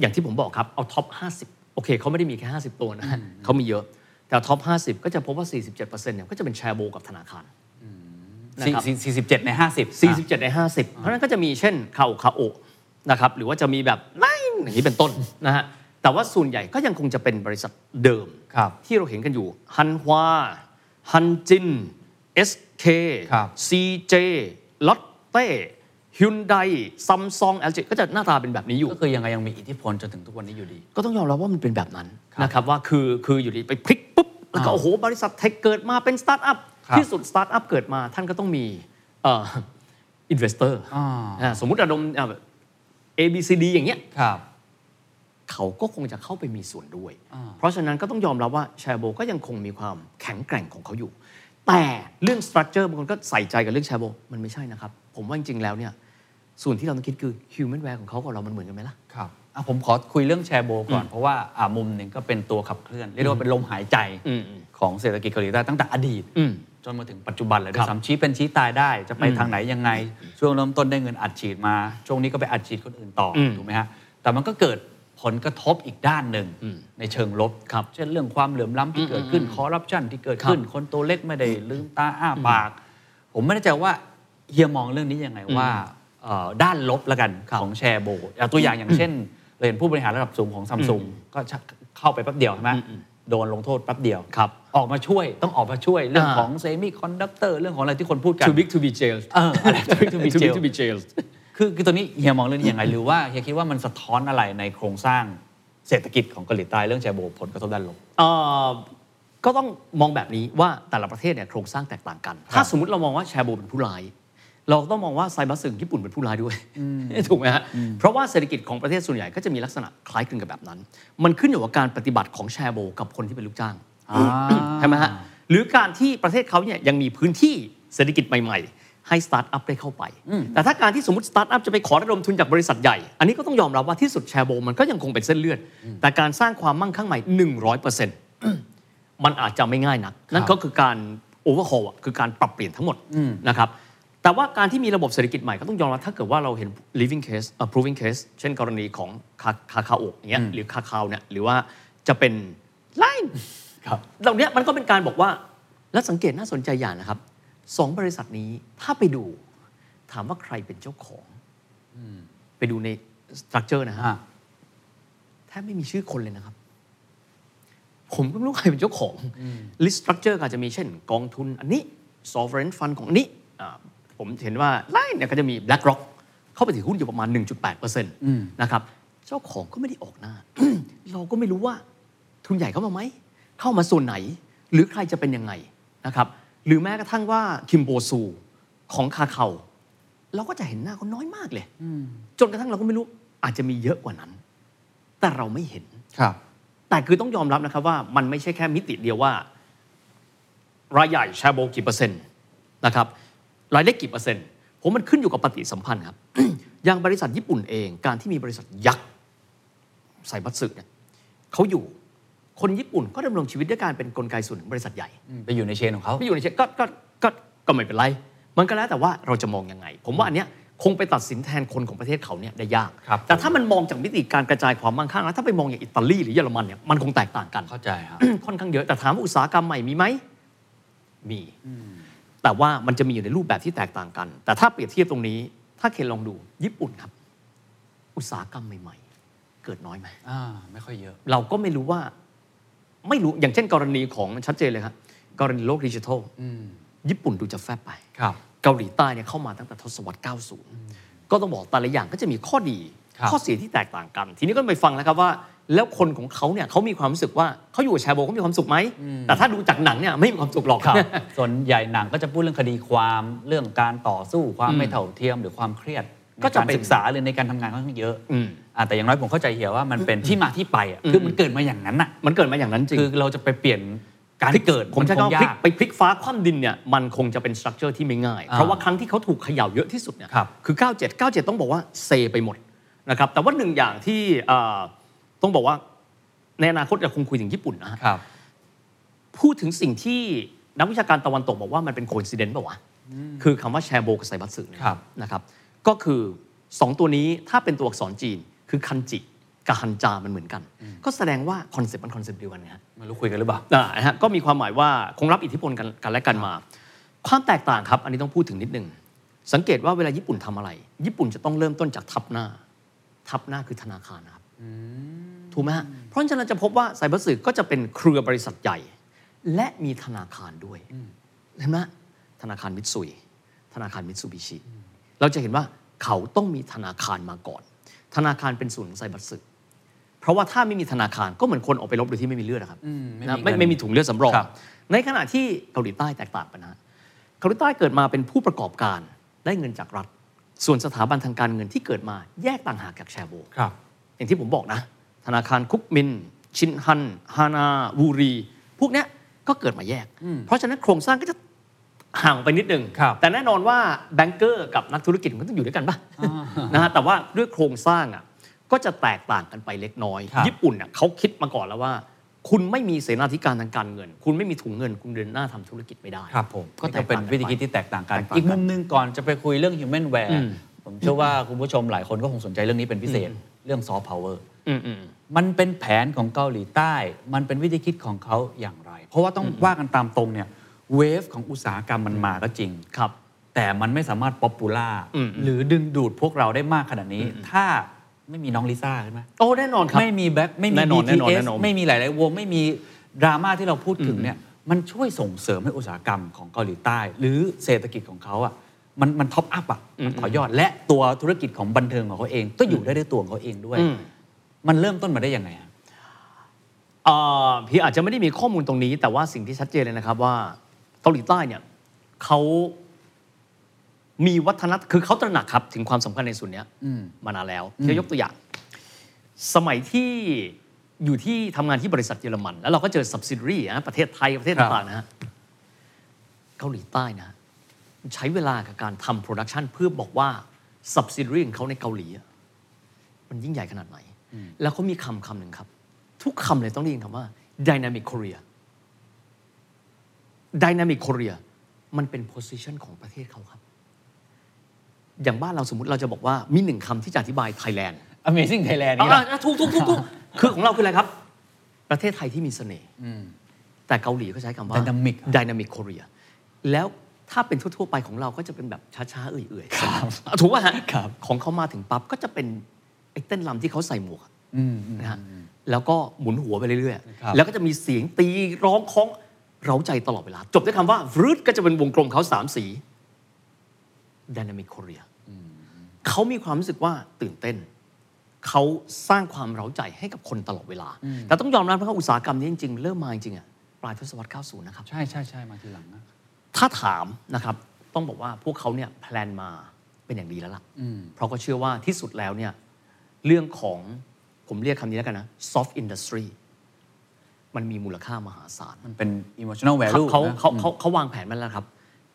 อย่างที่ผมบอกครับ เอา top 50 โอเคเขาไม่ได้มีแค่ 50 ตัวนะฮะเขามีเยอะ แต่ top 50 ก็จะพบว่า 47%เนี่ยก็จะเป็นแชโบลกับธนาคารนะครับ
สี่สี่สิบเจ็ดในห้าสิบ
47 ใน 50 เพราะฉะนั้นก็จะมีเช่นคาเคาคาเคานะครับหรือว่าจะมีแบบไล่อย่างนี้เป็นต้นนะฮะแต่ว่าส่วนใหญ่ก็ยังคงจะเป็นบริษัทเดิม
ครับ
ที่เราเห็นกันอยู่ฮันฮวาฮันจิน SK
ครับ
CJ ลอตเต้ฮุนไดซัมซุง LG ก็จะหน้าตาเป็นแบบนี้อยู่
ก็คือยังไงยังมีอิทธิพลจนถึงทุกวันนี้อยู่ดี
ก็ต้องยอมรับว่ามันเป็นแบบนั้น
ครับ
นะครับว่าคือคืออยู่ดีไปพลิกปุ๊บ แล้วก็
อ่า
โอ้โห บริษัท tech เกิดมาเป็นสตาร์ทอัพ
ครับ
ที่สุดสตาร์ทอัพเกิดมาท่านก็ต้องมีเอ่อ investor อ่าสมมุติระดมอ่า A B C D อย่างเงี้ย
ครับ
เขาก็คงจะเข้าไปมีส่วนด้วย
อ่า
เพราะฉะนั้นก็ต้องยอมรับว่าแชร์โบก็ยังคงมีความแข็งแกร่งของเขาอยู่ แต่เรื่อง structure บางคนก็ใส่ใจกับเรื่องแชร์โบมันไม่ใช่นะครับ ผมว่าจริงๆแล้วเนี่ยส่วนที่เราต้องคิดคือ humanware ของเขากับเรามันเหมือนกันไหมล่ะ
ครับอะผมขอคุยเรื่องแชร์โบก่อน เพราะว่าอะมุมหนึ่งก็เป็นตัวขับเคลื่อน เรียกได้ว่าเป็นลมหายใจ
อืมอืม
ของเศรษฐกิจเกาหลีใต้ตั้งแต่อดีต
อืม
จนมาถึงปัจจุบันเลยด้ว
ครับ
ซ้ำชี้เป็นชี้ตายได้ จะไป
อืม
ทางไหนยังไง ช่วงเริ่มต้นได้เงินอัดฉีดมา ช่วงนี้ก็ไปอัดฉีดคนอื่นต่ออ
ม
ถูกไหมฮะแต่มันก็เกิด ผลกระทบอีกด้านหนึ่ง
อืม
ในเชิงลบ
ครับ
เช่นเรื่องความเหลื่อมล้ำที่เกิดขึ้นคอร์รัปชันที่เกิดขึ้น คนตัวเล็กไม่ได้ลืมตาอ้าปาก ผมไม่แน่ใจว่าเฮียมองเรื่องนี้ยังไงว่าเอ่อด้านลบละกันของแชร์โบเอาตัวอย่างอย่างเช่นเราเห็นผู้บริหารระดับสูงของซัมซุงก็ชักเข้าไปแป๊บเดียวใช่ไหมโดนลงโทษแป๊บเดียว
ครับ
ออกมาช่วยต้องออกมาช่วยเรื่อง
อ่า
ของเซมิคอนดักเตอร์เรื่องของอะไรที่คนพูดกัน
too big to be jailed
เอออะไร too big to be
too big
jailed
to be jailed
คือคือตัวนี้เฮียมองเรื่องนี้ยังไง หรือว่าเฮียคิดว่ามันสะท้อนอะไรในโครงสร้างเศรษฐกิจของเกาหลีใต้เรื่องแชร์โบผลกระทบด้านลบ
เอ่อก็ต้องมองแบบนี้ว่าแต่ละประเทศเนี่ยโครงสร้างแตกต่างกัน ถ้าสมมติเรามองว่าแชร์โบเป็นผู้ร้าย เราก็ต้องมองว่าไซบัตสึญี่ปุ่นเป็นผู้ร้ายด้วยถูกไหมฮะเพราะว่าเศรษฐกิจของประเทศส่วนใหญ่ก็จะมีลักษณะคล้ายคลึงกับแบบนั้น มันขึ้นอยู่กับการปฏิบัติของแชร์โบกับคนที่เป็นลูกจ้าง
อ่า
ใช่ไหมฮะหรือการที่ประเทศเขาเนี่ยยังมีพื้นที่เศรษฐกิจใหม่ ๆ ให้สตาร์ทอัพได้เข้าไป แต่ถ้าการที่สมมติสตาร์ทอัพจะไปขอระดมทุนจากบริษัทใหญ่ อันนี้ก็ต้องยอมรับว่าที่สุดแชร์โบมันก็ยังคงเป็นเส้นเลือด แต่การสร้างความมั่งคั่งใหม่ 100%มันอาจจะไม่ง่ายนัก นั่นก็คือการโอเวอร์ a อลคือการปรับเปลี่ยนทั้งหมดนะครับ แต่ว่าการที่มีระบบเศรษฐกิจใหม่ก็ต้องยอมรับถ้าเกิดว่าเราเห็น living case เอ่อ proving case เช่นกรณีของคาคาคาโอะอย่างเงี้ยหรือคาคาวเนี่ยหรือว่าจะเป็นไลน์
ครับ
เหล่านี้มันก็เป็นการบอกว่าและสังเกตน่าสนใจอย่างนะครับ สองบริษัทนี้ถ้าไปดูถามว่าใครเป็นเจ้าของไปดูในสตรัคเจอร์นะฮะ
อ่า
แทบไม่มีชื่อคนเลยนะครับ ผมก็ไม่รู้ใครเป็นเจ้าของ list structure ก็อาจจะมีเช่น กองทุนอันนี้ sovereign fund ของอันนี้อ่าผมเห็นว่าไล่เนี่ยก็จะมี BlackRock เข้าไปถือหุ้นอยู่ประมาณ 1.8%นะครับเจ้าของก็ไม่ได้ออกหน้า เราก็ไม่รู้ว่าทุนใหญ่เข้ามาไหม เข้ามาส่วนไหน หรือใครจะเป็นยังไงนะครับ หรือแม้กระทั่งว่าคิมโบซูของคาเขาเราก็จะเห็นหน้าเขาน้อยมากเลยจนกระทั่งเราก็ไม่รู้อาจจะมีเยอะกว่านั้น แต่เราไม่เห็น
ครับ
แต่คือต้องยอมรับนะครับว่ามันไม่ใช่แค่มิติเดียวว่ารายใหญ่แชร์โบกี่เปอร์เซ็นต์นะครับรายเล็กกี่เปอร์เซ็นต์ผมมันขึ้นอยู่กับปฏิสัมพันธ์ครับ อย่างบริษัทญี่ปุ่นเอง การที่มีบริษัทยักษ์ไซบัตสึเนี่ยเขาอยู่ คนญี่ปุ่นก็ดำรงชีวิตด้วยการเป็นกลไกส่วนหนึ่งบริษัทใหญ่
ไปอยู่ในเชนของเขา
ไม่อยู่ในเชนก็ก็ก็ก็ไม่เป็นไร มันก็แล้วแต่ว่าเราจะมองยังไง ผมว่าอันเนี้ยคงไปตัดสินแทนคนของประเทศเขาเนี่ยได้ยาก
ครับ
แต่ถ้ามันมองจากมิติการกระจายความมั่งคั่งแล้วถ้าไปมองอย่างอิตาลีหรือเยอรมันเนี่ยมันคงแตกต่างกัน
เข้าใจครับ
ค่อนข้างเยอะแต่ถามว่าอุตสาหกรรมใหม่มีไหมมี แต่ว่ามันจะมีอยู่ในรูปแบบที่แตกต่างกัน แต่ถ้าเปรียบเทียบตรงนี้ ถ้าเคนลองดูญี่ปุ่นครับ อุตสาหกรรมใหม่ ๆ เกิดน้อยไหม
อ่าไม่ค่อยเยอะ
เราก็ไม่รู้ว่า ไม่รู้อย่างเช่นกรณีของชัดเจนเลยครับกรณีโลกดิจิทัลญี่ปุ่นดูจะแฟบไป
ครับ
เกาหลีใต้เนี่ยเข้ามาตั้งแต่ทศวรรษ 90 ก็ต้องบอกแต่ละอย่างก็จะมีข้อดี
ครับ
ข้อเสียที่แตกต่างกัน ทีนี้ก็ไปฟังแล้วครับว่า แล้วคนของเขาเนี่ยเขามีความรู้สึกว่าเขาอยู่กับแชร์โบเขามีความสุขไหมแต่ถ้าดูจากหนังเนี่ยไม่มีความสุขหรอก
ครับ ส่วนใหญ่หนังก็จะพูดเรื่องคดีความเรื่องการต่อสู้ความไม่เท่าเทียมหรือความเครียด
ก็จะ
ในาร
เป็น
ศึกษาหรือในการทำงานค่อนข้างเยอะ
อืม
อ่า แต่อย่างน้อยผมเข้าใจเหียว่ามันเป็นที่มาที่ไปอะ
อืม
คือมันเกิดมาอย่างนั้นอะ
มันเกิดมาอย่างนั้นจริง
คือเราจะไปเปลี่ยนการเกิด
ผมใช้
น
คำ
ค
ว่างพลิก
ยาก
ไปพลิกฟ้าคว่ำดินเนี่ยมันคงจะเป็นสตรัคเจอร์ที่ไม่ง่าย
อ่า
เพราะว่าครั้งที่เขาถูกเขย่าเยอะที่สุดเนี่ย
ครับ
คือ 97 97 ต้องบอกว่าเซไปหมดนะครับแต่ว่าหนึ่งอย่างที่เอ่อต้องบอกว่าในอนาคตเราคงคุยถึงญี่ปุ่นนะฮะ
ครับ
พูดถึงสิ่งที่นักวิชาการตะวันตกบอกว่ามันเป็นโคอินซิเดนต์ป่าวะคือคำว่าแชร์โบกับไซบัตสึเนี่ย
ครับ
นะครับก็คือ 2 ตัวนี้ถ้าเป็นตัวอักษรจีน คือคันจิกับฮันจามันเหมือนกัน ก็แสดงว่าคอนเซ็ปต์มันคอนเซ็ปต์เดียวกันนะฮะ
ไม่รู้คุยกันหรือเปล่า
อ่านะฮะก็มีความหมายว่าคงรับอิทธิพลกันกันและกันมา ความแตกต่างครับ อันนี้ต้องพูดถึงนิดนึงสังเกตว่าเวลาญี่ปุ่นทำอะไร ญี่ปุ่นจะต้องเริ่มต้นจากทัพหน้า ทัพหน้าคือธนาคารนะครับถูกไหมฮะเพราะฉะนั้นจะพบว่าไซเบอร์สื่อก็จะเป็นเครือบริษัทใหญ่ และมีธนาคารด้วยเห็นไหมธนาคารมิตซุยธนาคารมิตซูบิชิเราจะเห็นว่าเขาต้องมีธนาคารมาก่อน ธนาคารเป็นศูนย์ของไซเบอร์สื่อเพราะว่าถ้าไม่มีธนาคารก็เหมือนคนออกไปรบโดยที่ไม่มีเลือดนะครับ
อืมไม่มี
นะไม่
เงิน
ไม่มีถุงเลือดสำรอง
ครับ
ในขณะที่เกาหลีใต้แตกต่างกันนะเกาหลีใต้เกิดมาเป็นผู้ประกอบการได้เงินจากรัฐ ส่วนสถาบันทางการเงินที่เกิดมาแยกต่างหากจากแชร์โบ
ครับ
อย่างที่ผมบอกนะ ธนาคารคุกมิน ชินฮันฮานาวูรี พวกเนี้ยก็เกิดมาแยก เพราะฉะนั้นโครงสร้างก็จะ ห่างไปนิดนึง
ครับ
แต่แน่นอนว่าแบงเกอร์กับนักธุรกิจมันต้องอยู่ด้วยกันปะนะฮะแต่ว่าด้วยโครงสร้างอะก็จะแตกต่างกันไปเล็กน้อย
ครับ
ญี่ปุ่นเนี่ยเขาคิดมาก่อนแล้วว่า คุณไม่มีเสนาธิการทางการเงิน คุณไม่มีถุงเงิน คุณเดินหน้าทำธุรกิจไม่ได้
ครับผม
ก็
ก็
แต
จะ
ก
เป็น
ต่างกัน
วิธีคิดที่แตกต่างกัน
แตกต่างกัน
อีกมุมหนึงก่อนจะไปคุยเรื่อง human
อื
ware
ม
ผมเชื่อว่าคุณผู้ชมหลายคนก็คงสนใจเรื่องนี้เป็นพิเศษเรื่อง soft power
อืมอืม
มันเป็นแผนของเกาหลีใต้ มันเป็นวิธีคิดของเขาอย่างไร เพราะว่าต้องว่ากันตามตรงเนี่ย wave ของอุตสาหกรรมมันมาก็จริง
ครับ
แต่มันไม่สามารถ popular อื
ม
หรือดึงดูดพวกเราได้มากขนาดนี้ ถ้าไม่มีน้องลิซ่าใช่ไหม
โอ้แน่นอนครับ
ไม่มีแบ็คไม่มี
แน่นอนแน่นอน
BTS
แน่นอน
ไม่มีหลาย ๆ วง ไม่มีดราม่าที่เราพูดถึงเนี่ยมันช่วยส่งเสริมให้อุตสาหกรรมของเกาหลีใต้ หรือเศรษฐกิจของเขาอะมันมันท็อปอัพอะมันต่อยอด และตัวธุรกิจของบันเทิงของเขาเอง ก็อยู่ได้ด้วยตัวของเขาเองด้วย
อืม
มันเริ่มต้นมาได้ยังไงอะ
เอ่อพี่อาจจะไม่ได้มีข้อมูลตรงนี้ แต่ว่าสิ่งที่ชัดเจนเลยนะครับว่า เกาหลีใต้เนี่ยเขามีวัฒนธรรมคือเขาตระหนักครับถึงความสำคัญในส่วนเนี้ยมานานแล้วจะยกตัวอย่าง สมัยที่อยู่ที่ทำงานที่บริษัทเยอรมัน แล้วเราก็เจอ subsidiary นะประเทศไทยประเทศ
ครับ
ต่างๆนะฮะเกาหลีใต้นะ ใช้เวลากับการทำโปรดักชันเพื่อบอกว่า subsidiary ของเขาในเกาหลีอะมันยิ่งใหญ่ขนาดไหน แล้วเขามีคำคำหนึ่งครับ ทุกคำเลยต้องได้ยินคำว่า dynamic Korea dynamic Korea มันเป็น position ของประเทศเขาครับ อย่างบ้านเราสมมติเราจะบอกว่ามีหนึ่งคำที่จะอธิบาย Thailand
Amazing Thailand นี่
อ่า
แหละ
อ่าถูกถูกถูกถูกคือของเราคืออะไรครับ ประเทศไทยที่มีเสน่ห์แต่เกาหลีเขาใช้คำว่า
Dynamic
dynamic Korea แล้วถ้าเป็นทั่วๆไปของเราก็จะเป็นแบบช้าๆ เอื่อยๆอะถูกป่ะฮะ
ครับ
ของเขามาถึงปั๊บก็จะเป็นไอ้เต้นรำที่เขาใส่หมวกอะ
อืมอืม
นะฮะแล้วก็หมุนหัวไปเรื่อย
ครับ
ๆแล้วก็จะมีเสียงตีร้องคล้อง เร้าใจตลอดเวลา จบด้วยคำว่าวรืดก็จะเป็นวงกลมเขาสามสี Dynamic Korea เขามีความรู้สึกว่าตื่นเต้น เขาสร้างความเร้าใจให้กับคนตลอดเวลา แต่ต้องยอมรับเพราะว่าอุตสาหกรรมนี้จริงๆ เริ่มมาจริงๆอะปลายทศวรรษ 90 นะครับ
ใช่ใช่ใช่มาทีหลังนะ
ถ้าถามนะครับ ต้องบอกว่าพวกเขาเนี่ยแพลนมาเป็นอย่างดีแล้วล่ะ เพราะก็เชื่อว่าที่สุดแล้วเนี่ยเรื่องของผมเรียกคำนี้แล้วกันนะ soft industry มันมีมูลค่ามหาศาล
มันเป็น emotional
เขา
value
เขา
นะ
เขาเขาเขาวางแผนมาแล้วครับ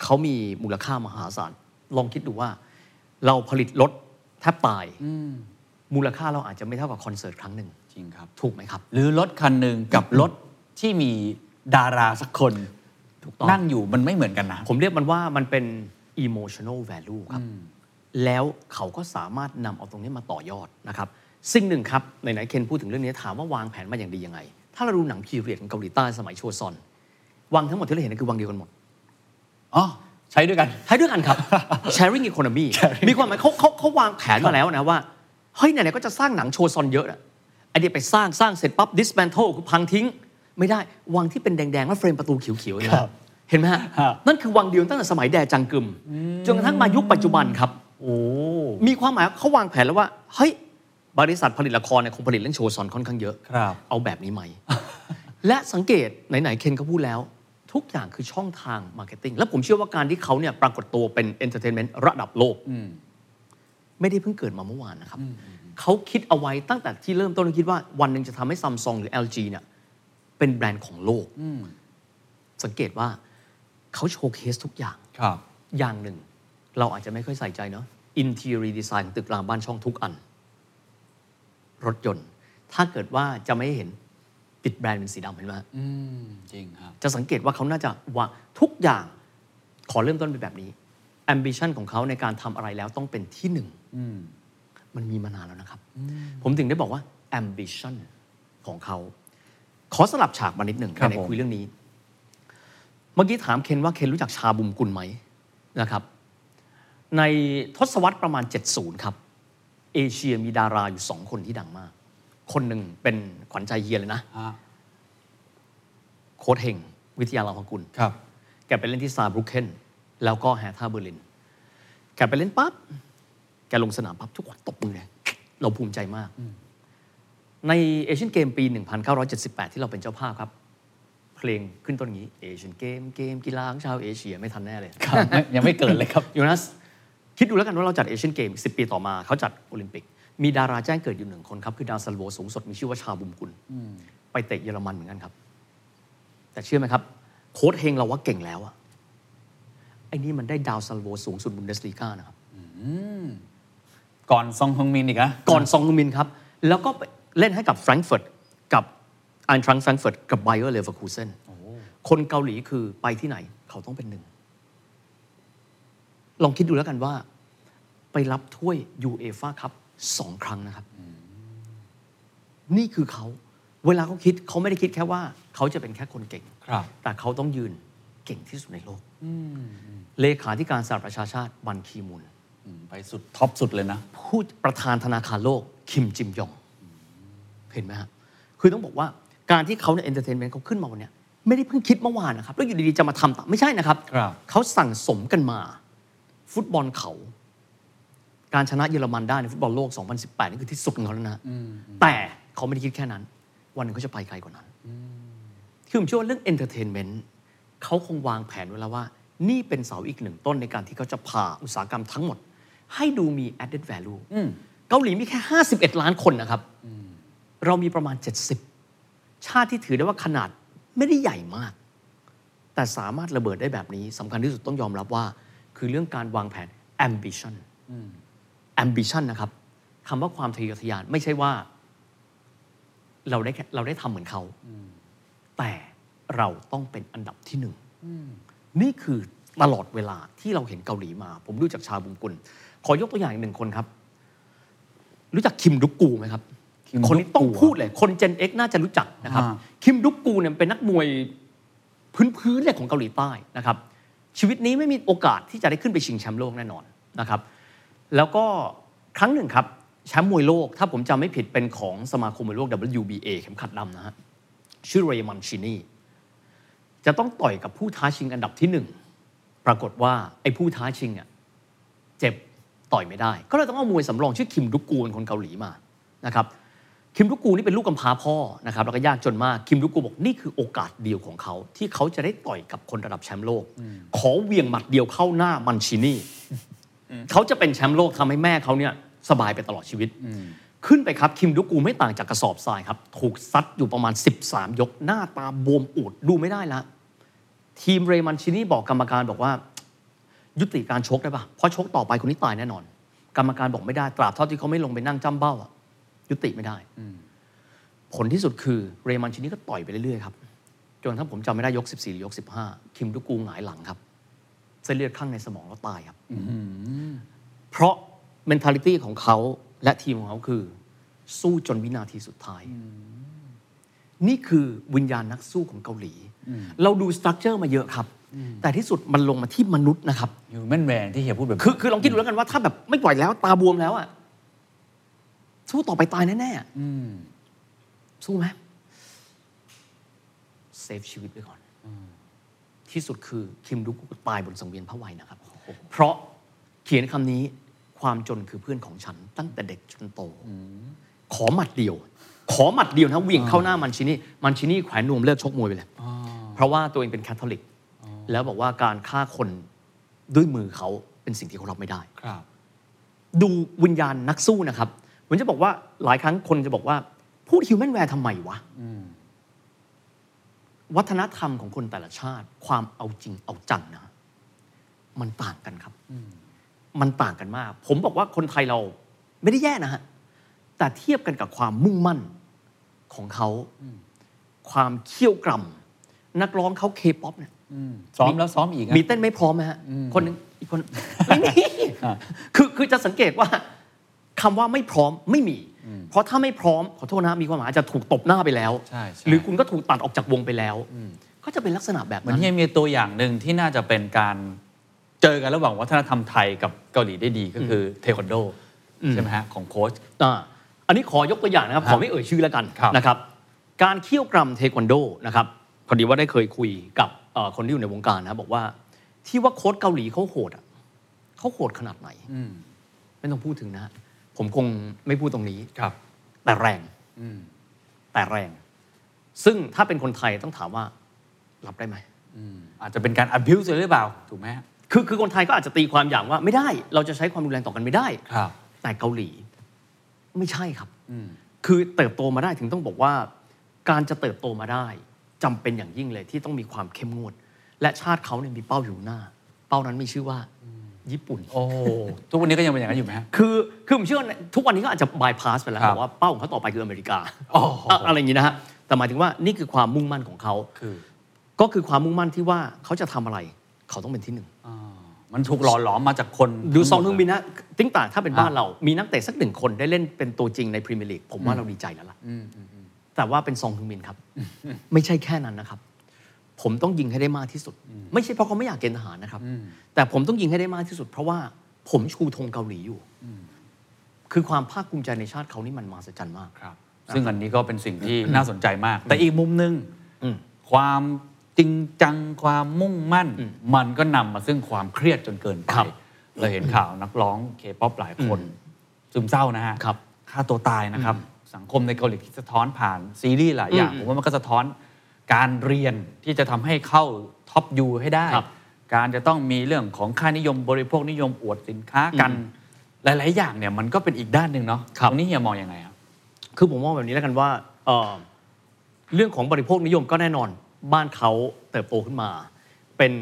เขามีมูลค่ามหาศาลลองคิดดูว่า เราผลิตรถแทบตายมูลค่าเราอาจจะไม่เท่ากับคอนเสิร์ตครั้งหนึ่ง
จริงครับ
ถูกไหมครับ
หรือรถคันหนึ่งกับรถที่มีดาราสักคน
ถูกต้อง
นั่งอยู่มันไม่เหมือนกันนะ
ผมเรียกมันว่ามันเป็น emotional value ครับ แล้วเขาก็สามารถนำเอาตรงนี้มาต่อยอดนะครับ สิ่งหนึ่งครับไหนๆเคนพูดถึงเรื่องนี้ถามว่าวางแผนมาอย่างดียังไง ถ้าเราดูหนังพีเรียดของเกาหลีใต้สมัยโชซอน วังทั้งหมดที่เราเห็นนคือวังเดียวกันหมด
อ๋อใช้ด้วยกัน
ใช้ด้วยกันครับ sharing economy มีความหมายเขาเขาเขาวางแผนมาแล้วนะว่า เฮ้ยไหนๆก็จะสร้างหนังโชซอนเยอะอะไอเดียไปสร้างสร้างเสร็จปั๊บ dismantle คือพังทิ้ง ไม่ได้วังที่เป็นแดงๆแล้วเฟรมประตูเขียวๆเนี่ย
ครับ
เห็นไหมฮะ
ครับ
นั่นคือวังเดียวตั้งแต่สมัยแดจังกึมจนกระทั่งมายุคปัจจุบันครับ
โอ้
มีความหมายเขาวางแผนแล้วว่าเฮ้ย บริษัทผลิตละครเนี่ยคงผลิตเรื่องโชว์ซอนค่อนข้างเยอะ
ครับ
เอาแบบนี้ไหม และสังเกตไหนๆเคนก็พูดแล้ว ทุกอย่างคือช่องทาง marketing และผมเชื่อว่าการที่เขาเนี่ยปรากฏตัวเป็น entertainment ระดับโลกไม่ได้เพิ่งเกิดมาเมื่อวานนะครับ เขาคิดเอาไว้ตั้งแต่ที่เริ่มต้นคิดว่าวันหนึ่งจะทำให้ซัมซุงหรือ LG เนี่ยเป็นแบรนด์ของโลกสังเกตว่าเขา showcase ทุกอย่าง
ครับ
อย่างหนึ่ง เราอาจจะไม่ค่อยใส่ใจเนาะ interior design ของตึกรามบ้านช่องทุกอัน รถยนต์ ถ้าเกิดว่าจะไม่เห็นติดแบรนด์เป็นสีดำเห็นไหมฮะ
อืมจริงครับ
จะสังเกตว่าเขาน่าจะว่าทุกอย่างขอเริ่มต้นเป็นแบบนี้ ambition ของเขาในการทำอะไรแล้วต้องเป็นที่หนึ่งมันมีมานานแล้วนะครับ ผมถึงได้บอกว่า ambition ของเขา ขอสลับฉากมานิดหนึ่ง
ครับ
ใน
ผม
คุยเรื่องนี้ เมื่อกี้ถามเคนว่าเคนรู้จักชาบุมกุลไหมนะครับ ในทศวรรษประมาณ 70 ครับ เอเชียมีดาราอยู่สองคนที่ดังมาก คนหนึ่งเป็นขวัญใจเฮียเลยนะ
ฮะ
โค้ชเฮงวิทยาเลาหกุล
ครับ
แกไปเล่นที่ซาร์บรุคเคนแล้วก็แฮร์ธ่าเบอร์ลิน แกไปเล่นปั๊บ แกลงสนามปั๊บทุกคนตบมือเลยเราภูมิใจมาก ในเอเชียนเกมปี 1978 ที่เราเป็นเจ้าภาพครับ เพลงขึ้นต้นอย่างนี้เอเชียนเกมเกมกีฬาของชาวเอเชียไม่ทันแน่เลย
ครับไม่ยังไม่เกิดเลยครับ
ยูนัส คิดดูแล้วกันว่าเราจัดเอเชียนเกม10ปีต่อมาเขาจัดโอลิมปิก มีดาราแจ้งเกิดอยู่หนึ่งคนครับ คือดาวซัลโวสูงสุดมีชื่อว่าชาบุมกึนไปเตะเยอรมันเหมือนกันครับ แต่เชื่อไหมครับ โค้ชเฮงเราว่าเก่งแล้วอะไอ้นี่มันได้ดาวซัลโวสูงสุดบุนเดสลีกานะครับ
ก่อนซนฮึงมินอีกนะ
ก่อนซนฮึงมินครับ แล้วก็ไปเล่นให้กับแฟรงก์เฟิร์ตกับไอน์ทรังก์แฟรงก์เฟิร์ตกับไบเออร์เลเวอร์คูเซนคนเกาหลีคือไปที่ไหนเขาต้องเป็นหนึ่ง ลองคิดดูแล้วกันว่า ไปรับถ้วยยูเอฟ่าคัพสองครั้งนะครับ นี่คือเขา เวลาเขาคิดเขาไม่ได้คิดแค่ว่า เขาจะเป็นแค่คนเก่ง
ครับ
แต่เขาต้องยืนเก่งที่สุดในโลก เลขาธิการสหประชาชาติบันคีมุน
อืมไปสุด top สุดเลยนะ
ผู้ประธานธนาคารโลก คิมจิมยง เห็นไหมฮะคือต้องบอกว่าการที่เขาเนี่ย entertainment เขาขึ้นมาวันเนี้ยไม่ได้เพิ่งคิดเมื่อวานนะครับ แล้วอยู่ดีๆ จะมาทำตามไม่ใช่นะครับ
ครับ
เขาสั่งสมกันมา ฟุตบอลเขา การชนะเยอรมันได้ในฟุตบอลโลก 2018 นี่คือที่สุดของเขาแล้วนะฮะแต่เขาไม่ได้คิดแค่นั้น วันหนึ่งเขาจะไปไกลกว่านั้น คือผมเชื่อว่าเรื่อง entertainment เขาคงวางแผนไว้แล้วว่า นี่เป็นเสาอีกหนึ่งต้นในการที่เขาจะพาอุตสาหกรรมทั้งหมด ให้ดูมี added value เกาหลีมีแค่ 51 ล้านคนนะครับ เรามีประมาณ 70 ชาติที่ถือได้ว่าขนาดไม่ได้ใหญ่มาก แต่สามารถระเบิดได้แบบนี้สำคัญที่สุดต้องยอมรับว่า คือเรื่องการวางแผน ambition ambition นะครับคำว่าความทะเยอทะยานไม่ใช่ว่า เราได้แค่เราได้ทำเหมือนเขา แต่เราต้องเป็นอันดับที่หนึ่งนี่คือตลอดเวลาที่เราเห็นเกาหลีมา ผมรู้จักชาบุงกุล ขอยกตัวอย่างอีกหนึ่งคนครับ รู้จักคิมดุกกูไหมครับ
คิม
คนนี้ต้อง
ดุกกู
พูดเลย คน Gen X น่าจะรู้จักนะครับ
อ่า
คิมดุกกูเนี่ยเป็นนักมวยพื้นๆเลยของเกาหลีใต้นะครับ ชีวิตนี้ไม่มีโอกาสที่จะได้ขึ้นไปชิงแชมป์โลกแน่นอนนะครับ แล้วก็ครั้งหนึ่งครับแชมป์มวยโลก ถ้าผมจำไม่ผิดเป็นของสมาคมมวยโลก WBA เข็มขัดดำนะฮะชื่อเรย์มันชินีจะต้องต่อยกับผู้ท้าชิงอันดับที่หนึ่งปรากฏว่าไอ้ผู้ท้าชิงอะเจ็บต่อยไม่ได้ ก็เลยต้องเอามวยสำรองชื่อคิมดุกกูนคนเกาหลีมานะครับ คิมรุกูนี่เป็นลูกกำพร้าพ่อนะครับแล้วก็ยากจนมากคิมรุกูบอกนี่คือโอกาสเดียวของเขา ที่เขาจะได้ต่อยกับคนระดับแชมป์โลก ขอเหวียงหมัดเดียวเข้าหน้ามันชินี่เขาจะเป็นแชมป์โลกทำให้แม่เขาเนี่ยสบายไปตลอดชีวิต ขึ้นไปครับคิมรุกูไม่ต่างจากกระสอบทรายครับ ถูกซัดอยู่ประมาณ 13 ยกหน้าตาบวมอูดดูไม่ได้ละทีมเรมันชินี่บอกกรรมการบอกว่า ยุติการชกได้ปะเพราะชกต่อไปคนนี้ตายแน่นอน กรรมการบอกไม่ได้ตราบเท่าที่เขาไม่ลงไปนั่งจ้ำเบ้าอะ ยุติไม่ได้ ผลที่สุดคือเรมันชินี่ก็ต่อยไปเรื่อยๆครับ จนถ้าผมจำไม่ได้ยก 14 หรือยก 15 คิมดุกูหงายหลังครับ เส้นเลือดข้างในสมองแล้วตายครับเพราะ mentality ของเขาและทีมของเขาคือ สู้จนวินาทีสุดท้าย นี่คือวิญญาณนักสู้ของเกาหลี เราดู structure มาเยอะครับ แต่ที่สุดมันลงมาที่มนุษย์นะครับ
humanware ที่เฮียพูดแบบ
คือคือลองคิดดูแล้วกันว่าถ้าแบบไม่ปล่อยแล้วตาบวมแล้วอะ สู้ต่อไปตายแน่ๆสู้ไหม save ชีวิตไว้ก่อนที่สุดคือคิมดุกตายบนสังเวียนพระวัยนะครับ เพราะเขียนคำนี้ความจนคือเพื่อนของฉัน ตั้งแต่เด็กจนโตขอหมัดเดียว ขอหมัดเดียวนะเหวี่ยงเข้าหน้ามันชินี่มันชินี่แขวนนวมเลิกชกมวยไปเลยเพราะว่าตัวเองเป็นคาทอลิก แล้วบอกว่าการฆ่าคนด้วยมือเขาเป็นสิ่งที่เขารับไม่ได้
ครับ
ดูวิญญาณนักสู้นะครับ ผมจะบอกว่าหลายครั้งคนจะบอกว่า พูด humanware ทำไมวะวัฒนธรรมของคนแต่ละชาติ ความเอาจริงเอาจังนะ มันต่างกันครับ มันต่างกันมาก ผมบอกว่าคนไทยเราไม่ได้แย่นะฮะ แต่เทียบกันกับความมุ่งมั่นของเขาความเขี้ยวกร่ำนักร้องเขาเคป๊อปเนี่ย
ซ้อมแล้วซ้อมอีกอะ
มีเต้นไม่พร้อมไหมฮะ คนหนึงอีกคนไม่มีคือคือจะสังเกตว่า คำว่าไม่พร้อมไม่มี เพราะถ้าไม่พร้อมขอโทษนะมีความหมายอาจจะถูกตบหน้าไปแล้ว
ใช่ใช่
หรือคุณก็ถูกตัดออกจากวงไปแล้ว ก็จะเป็นลักษณะแบบ
เหมือ
นั้นน
เฮียมีตัวอย่างหนึ่งที่น่าจะเป็นการเจอกันระหว่างวัฒนธรรมไทยกับเกาหลีได้ดีก็คือเทควันโดใช่ไหมฮะของโค้ช
อ่าอันนี้ขอยกตัวอย่างนะครับ
ค
ข
รับ
อไม่เอ่ยชื่อแล้วกัน
ครับ
นะครับการเคี่ยวกรำเทควันโดนะครับพอดีว่าได้เคยคุยกับเอ่อคนที่อยู่ในวงการนะครับบอกว่า ที่ว่าโค้ชเกาหลีเขาโหดอะเขาโหดขนาดไหนไม่ต้องพูดถึงนะฮะ ผมคงไม่พูดตรงนี้
ครับ
แต่แรงแต่แรง ซึ่งถ้าเป็นคนไทยต้องถามว่า รับได้ไหม
อาจจะเป็นการ abuse เลยหรือเปล่าถูกไหมฮะ
คือคือคนไทยก็อาจจะตีความอย่างว่าไม่ได้ เราจะใช้ความรุนแรงต่อกันไม่ได้
ครับ
แต่เกาหลี ไม่ใช่ครับคือเติบโตมาได้ถึงต้องบอกว่า การจะเติบโตมาได้จำเป็นอย่างยิ่งเลยที่ต้องมีความเข้มงวด และชาติเขาเนี่ยมีเป้าอยู่หน้า เป้านั้นมีชื่อว่า ญี่ปุ่น
โอ้ทุกวันนี้ก็ยังเป็นอย่างนั้นอยู่ไหมฮะ
คือคือผมเชื่อว่าทุกวันนี้ก็อาจจะบายพาสไปแล้ว
ครับ
บอกว่าเป้าของเขาต่อไปคืออเมริกา
อ๋ออะ
อะไรอย่างนี้นะฮะแต่หมายถึงว่านี่คือความมุ่งมั่นของเขา
คือ
ก็คือความมุ่งมั่นที่ว่าเขาจะทำอะไรเขาต้องเป็นที่หนึ่ง
อ่ามันถูกหล่อหลอมมาจากคน
ดูซอง
ทั้
ฮึ
ห
ง
ม
บินนะติ้งต่างถ้าเป็น
อะ
บ้านเรา มีนักเตะสักหนึ่งคนได้เล่นเป็นตัวจริงในพรีเมียร์ลีกผมว่าเราดีใจแล้วล่ะแต่ว่าเป็นซองฮึงบินครับ ไม่ใช่แค่นั้นนะครับ ผมต้องยิงให้ได้มากที่สุด ไม่ใช่เพราะเขาไม่อยากเกณฑ์ทหารนะครับ แต่ผมต้องยิงให้ได้มากที่สุด เพราะว่าผมชูธงเกาหลีอยู่ คือความภาคภูมิใจในชาติเขานี่มันมหัศจรรย์มาก
ครับ ซึ่งอันนี้ก็เป็นสิ่งที่น่าสนใจมาก แต่อีกมุมหนึ่ง
อืม
ความจริงจังความมุ่งมั่น มันก็นำมาซึ่งความเครียดจนเกินไป
ครับ
เราเห็นข่าวนักร้องเคป๊อปหลายคน ซึมเศร้านะฮะ
ครับ
ฆ่าตัวตายนะครับ สังคมในเกาหลีที่สะท้อนผ่านซีรีส์หลายอย่างผมว่ามันก็สะท้อน การเรียนที่จะทำให้เข้าท็อปยูให้ได้
ครับ
การจะต้องมีเรื่องของค่านิยมบริโภคนิยมอวดสินค้ากันหลาย ๆ อย่างเนี่ยมันก็เป็นอีกด้านหนึ่งเนาะ
ครับ
ตรงนี้เฮียมองยังไงครับ
คือผมมองแบบนี้แล้วกันว่าเอ่อเรื่องของบริโภคนิยมก็แน่นอนบ้านเขาเติบโตขึ้นมา เป็น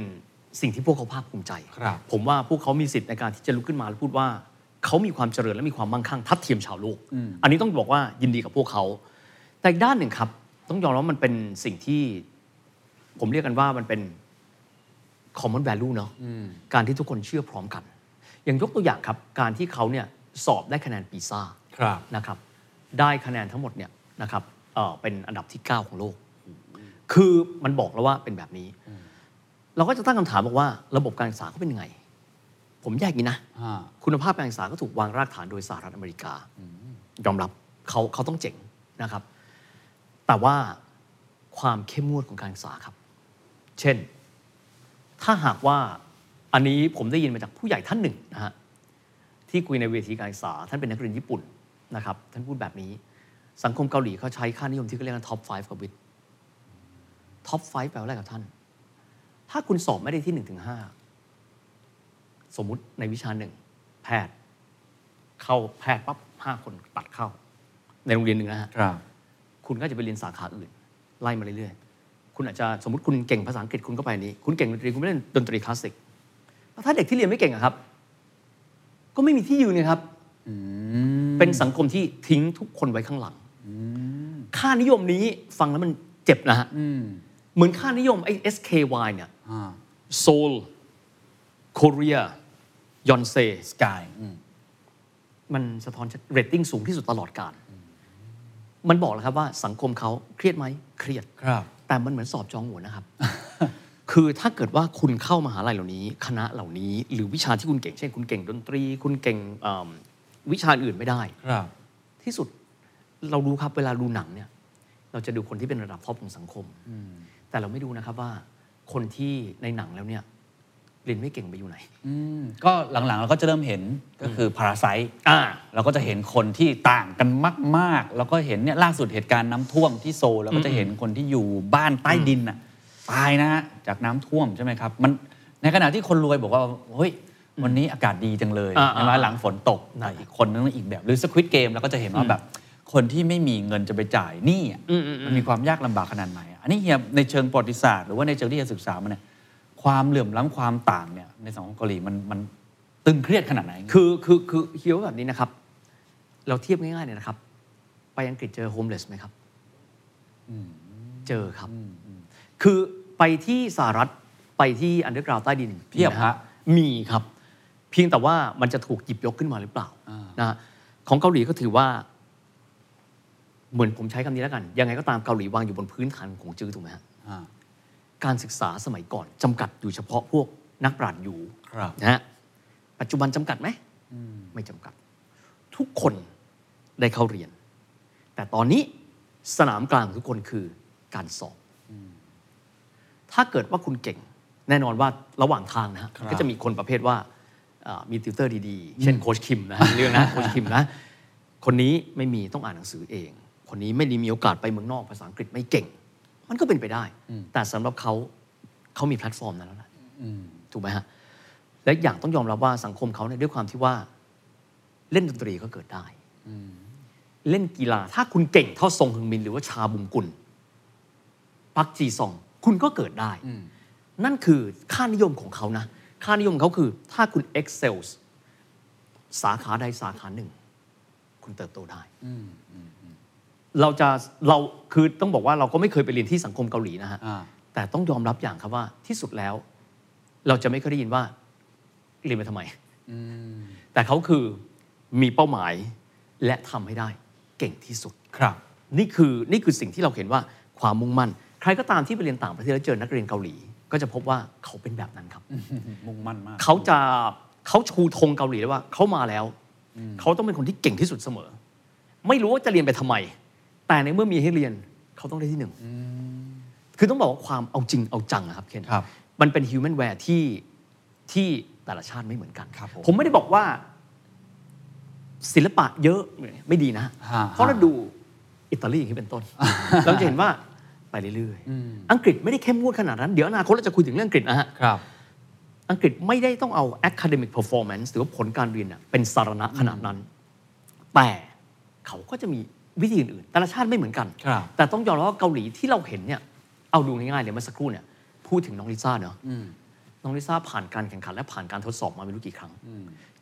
สิ่งที่พวกเขาภาคภูมิใจ
ครับ
ผมว่าพวกเขามีสิทธิ์ในการที่จะลุกขึ้นมาแล้วพูดว่าเขามีความเจริญและมีความมั่งคั่งทัดเทียมชาวโลก อันนี้ต้องบอกว่ายินดีกับพวกเขา แต่อีกด้านหนึ่งครับ ต้องยอมรับว่ามันเป็นสิ่งที่ผมเรียกกันว่ามันเป็น common value เนาะการที่ทุกคนเชื่อพร้อมกัน อย่างยกตัวอย่างครับ การที่เขาเนี่ยสอบได้คะแนนปีซ่า
ครับ
นะครับ ได้คะแนนทั้งหมดเนี่ยนะครับเอ่อเป็นอันดับที่ 9 ของโลก คือมันบอกแล้วว่าเป็นแบบนี้ เราก็จะตั้งคำถามบอกว่า ระบบการศึกษาเขาเป็นยังไง ผมแยกอย่างนี้นะ
อ่า
คุณภาพการศึกษาก็ถูกวางรากฐานโดยสหรัฐอเมริกายอมรับเขาเขาต้องเจ๋งนะครับ แต่ว่าความเข้มงวดของการศึกษาครับ เช่น ถ้าหากว่าอันนี้ผมได้ยินมาจากผู้ใหญ่ท่านหนึ่งนะฮะที่คุยในเวทีการศึกษา ท่านเป็นนักเรียนญี่ปุ่นนะครับท่านพูดแบบนี้ สังคมเกาหลีเขาใช้ค่านิยมที่เขาเรียกว่าท็อป 5 กับวิทท็อป 5 แปลว่าอะไรกับท่าน ถ้าคุณสอบไม่ได้ที่1นถึงหสมมุติในวิชาหนึ่งแพทย์ เข้าแพทย์ปั๊บห้าคนตัดเข้า ในโรงเรียนหนึ่งนะฮะ
ครับ
คุณก็จะไปเรียนสาขาอื่น ไล่มาเรื่อยๆ คุณอาจจะสมมติคุณเก่งภาษาอังกฤษคุณก็ไปนี้ คุณเก่งดนตรีคุณไม่เล่นดนตรีคลาสสิกแล้วถ้าเด็กที่เรียนไม่เก่งอะครับ ก็ไม่มีที่ยืนเลยครับเป็นสังคมที่ทิ้งทุกคนไว้ข้างหลังค่านิยมนี้ฟังแล้วมันเจ็บนะฮะเหมือนค่านิยมไอ้ SKY เนี่ย
อ่า
โซลโคเรียยอนเซ
SKY
มันสะท้อนเรตติ้งสูงที่สุดตลอดกาล มันบอกแล้วครับว่าสังคมเขาเครียดไหมเครียด
ครับ
แต่มันเหมือนสอบจอหงวนนะครับ คือถ้าเกิดว่าคุณเข้ามหาลัยเหล่านี้ คณะเหล่านี้ หรือวิชาที่คุณเก่งเช่น คุณเก่งดนตรี คุณเก่งเอิ่มวิชาอื่นไม่ได้
ครับ
ที่สุดเราดูครับเวลาดูหนังเนี่ย เราจะดูคนที่เป็นระดับท็อปของสังคมแต่เราไม่ดูนะครับว่าคนที่ในหนังแล้วเนี่ย เรียนไม่เก่งไปอยู่ไหน
ก็หลังๆเราก็จะเริ่มเห็นก็คือพาราไซ
อ่า
เราก็จะเห็นคนที่ต่างกันมาก ๆ แล้วก็เห็นเนี่ยล่าสุดเหตุการณ์น้ำท่วมที่โซลเราก็จะเห็นคนที่อยู่บ้านใต้ดินน่ะตายนะฮะจากน้ำท่วมใช่ไหมครับมันในขณะที่คนรวยบอกว่าเฮ้ยวันนี้อากาศดีจังเลย
อ่า
ใช่ไหม
อ่า
หลังฝนตก
ใช่
อีกคนนึงอีกแบบหรือสควิตเกมเราก็จะเห็นว่าแบบ คนที่ไม่มีเงินจะไปจ่ายหนี้อะ
อืมอืมอืม
มันมีความยากลำบากขนาดไหนอะอันนี้เฮียในเชิงประวัติศาสตร์หรือว่าในเชิงที่เฮียศึกษามาเนี่ย ความเหลื่อมล้ำความต่างเนี่ยในสังคมเกาหลีมันมันตึงเครียดขนาดไหน
คือคือคือเฮียว่าแบบนี้นะครับ เราเทียบง่ายๆเนี่ยนะครับ ไปอังกฤษเจอโฮมเลสไหมครับเจอครับ คือไปที่สหรัฐไปที่อันเดอร์กราวใต้ดิน
เพียบ
มีไหม
ฮะ
มีครับ เพียงแต่ว่ามันจะถูกหยิบยกขึ้นมาหรือเปล่า
อ่าน
นะฮะของเกาหลีก็ถือว่า เหมือนผมใช้คำนี้แล้วกัน ยังไงก็ตามเกาหลีวางอยู่บนพื้นฐานของจื้อถูกไหมฮะ
อ่า
การศึกษาสมัยก่อนจำกัดอยู่เฉพาะพวกนักปราชญ์อยู่
ครับ
นะฮะปัจจุบันจำกัดไหมไม่จำกัด ทุกคนได้เข้าเรียน แต่ตอนนี้สนามกลางของทุกคนคือการสอบถ้าเกิดว่าคุณเก่ง แน่นอนว่าระหว่างทางนะฮะ
ครับ
ก็จะมีคนประเภทว่าเอ่อมีติวเตอร์ดีๆ เช่นโค้ชคิมนะฮะเรื่องนะโค้ชคิมนะ คนนี้ไม่มีต้องอ่านหนังสือเอง คนนี้ไม่ได้มีโอกาสไปเมืองนอกภาษาอังกฤษไม่เก่ง มันก็เป็นไปได้ แต่สำหรับเขาเขามีแพลตฟอร์มนั้นแล้วนะถูกไหมฮะ และอย่างต้องยอมรับว่าสังคมเขาเนี่ยด้วยความที่ว่า เล่นดนตรีก็เกิดได้เล่นกีฬา ถ้าคุณเก่งเท่าซงฮึงมิน หรือว่าชาบุมกุลปักจีซอง คุณก็เกิดได้ นั่นคือค่านิยมของเขานะ ค่านิยมของเขาคือ ถ้าคุณ excel สาขาใดสาขาหนึ่ง คุณเติบโตได้ เราจะเราคือต้องบอกว่าเราก็ไม่เคยไปเรียนที่สังคมเกาหลีนะฮะ
อ่า
แต่ต้องยอมรับอย่างครับว่าที่สุดแล้ว เราจะไม่เคยได้ยินว่าเรียนไปทำไมแต่เขาคือมีเป้าหมายและทำให้ได้เก่งที่สุด
ครับ
นี่คือนี่คือสิ่งที่เราเห็นว่าความมุ่งมั่น ใครก็ตามที่ไปเรียนต่างประเทศแล้วเจอนักเรียนเกาหลี ก็จะพบว่าเขาเป็นแบบนั้นครับ
มุ่งมั่นมาก
เขาจะเขาชูธงเกาหลีเลยว่าเขามาแล้ว เขาต้องเป็นคนที่เก่งที่สุดเสมอ ไม่รู้ว่าจะเรียนไปทำไม แต่ในเมื่อมีให้เรียนเขาต้องได้ที่หนึ่งคือต้องบอกว่าความเอาจริงเอาจังนะครับเคน
ครับ
มันเป็นฮิวแมนแวร์ที่ที่แต่ละชาติไม่เหมือนกัน
ครับผม
ผมไม่ได้บอกว่า ศิลปะเยอะไม่ดีนะ
ฮะ
เพราะเราดูอิตาลีอย่างนี้เป็นต้น เราจะเห็นว่าไปเรื่อยๆ อังกฤษไม่ได้เข้มงวดขนาดนั้น เดี๋ยวอนาคตเราจะคุยถึงเรื่องอังกฤษนะฮะ
ครับ
อังกฤษไม่ได้ต้องเอา academic performance หรือว่าผลการเรียนน่ะเป็นสาระขนาดนั้น แต่เขาก็จะมี วิธีอื่นๆ แต่ละชาติไม่เหมือนกัน
ครับ
แต่ต้องยอมรับว่าเกาหลีที่เราเห็นเนี่ย เอาดูง่ายๆเลยเมื่อสักครู่เนี่ย พูดถึงน้องลิซ่าเนาะน้องลิซ่าผ่านการแข่งขันและผ่านการทดสอบมาไม่รู้กี่ครั้ง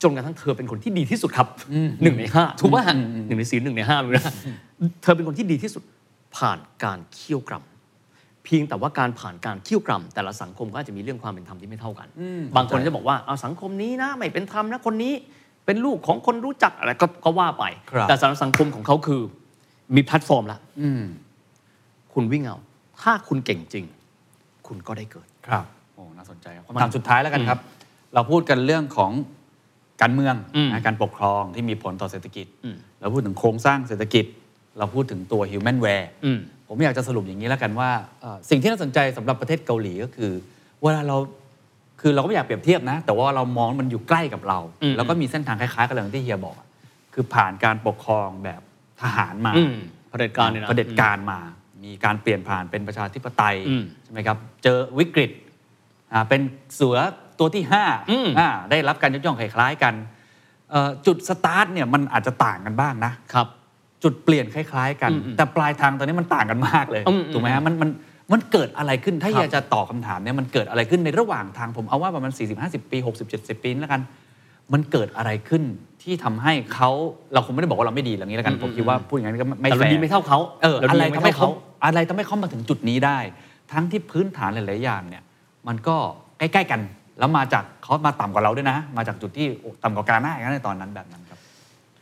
จนกระทั่งเธอเป็นคนที่ดีที่สุดครับหนึ่งในห้าถูกป่ะฮะหนึ่งในสี่หนึ่งในห้าเลยนะเธอเป็นคนที่ดีที่สุดผ่านการเคี่ยวกรำเพียงแต่ว่าการผ่านการเคี่ยวกรำแต่ละสังคมก็อาจจะมีเรื่องความเป็นธรรมที่ไม่เท่ากัน บางคนจะบอกว่าเอาสังคมนี้นะไม่เป็นธรรมนะคนนี้เป็นลูกของคนรู้จักอะไรก็ก็ว่าไป
ครับ
แต่สำหรับสังคมของเขาคือ มีแพลตฟอร์มละคุณวิ่งเอา ถ้าคุณเก่งจริง คุณก็ได้เกิด
ครับโอ้น่าสนใจครับคำถามสุดท้ายแล้วกันครับ เราพูดกันเรื่องของการเมือง
อืม
นะการปกครองที่มีผลต่อเศรษฐกิจ
อืม
เราพูดถึงโครงสร้างเศรษฐกิจ เราพูดถึงตัว human w a r e
อืม
ผมอยากจะสรุปอย่างนี้แล้วกันว่าเอ่อสิ่งที่น่าสนใจสำหรับประเทศเกาหลีก็คือ เวลาเราคือเราก็ไม่อยากเปรียบเทียบนะ แต่ว่าเรามองมันอยู่ใกล้กับเรา
อืม
แล้วก็มีเส้นทางคล้ายๆ กันเลยอย่างที่เฮียบอกอะคือผ่านการปกครองแบบ ทหารมา
อืมเผด็จการเนี่ยนะ
เผด็จการมา มีการเปลี่ยนผ่านเป็นประชาธิปไตย
อืม
ใช่ไหมครับ เจอวิกฤตอ่าเป็นเสือตัวที่ห้า
อืม
อ่าได้รับการยกย่องคล้ายๆกันเอ่อจุดสตาร์ทเนี่ยมันอาจจะต่างกันบ้างนะ
ครับ
จุดเปลี่ยนคล้าย ๆ กัน
อืมอืม
แต่ปลายทางตอนนี้มันต่างกันมากเลย
อืมอืม
ถูกไหมฮะมันมันมันเกิดอะไรขึ้นถ้า
ครับ
อยากจะตอบคำถามเนี่ยมันเกิดอะไรขึ้นในระหว่างทางผมเอาว่าประมาณ 40-50 ปี 60-70 ปีนี่แล้วกัน มันเกิดอะไรขึ้น ที่ทำให้เขาเราคงไม่ได้บอกว่าเราไม่ดีอย่างนี้แล้วกันผมคิดว่าพูดอย่างนั้นก็ไม่
แต่
แฟ
เรา
ร์
ดีไม่เท่าเขา
เออ
เรา
อะไร
ดีไม่
ทำให้
เท่า
เขา
เขา
อะไรทำให้เขามาถึงจุดนี้ได้ ทั้งที่พื้นฐานหลาย ๆ อย่างเนี่ย มันก็ใกล้ ๆ กัน แล้วมาจากเขามาต่ำกว่าเราด้วยนะ มาจากจุดที่โอ้ต่ำกว่ากาหน้าอย่างนั้นในตอนนั้นแบบนั้นครับ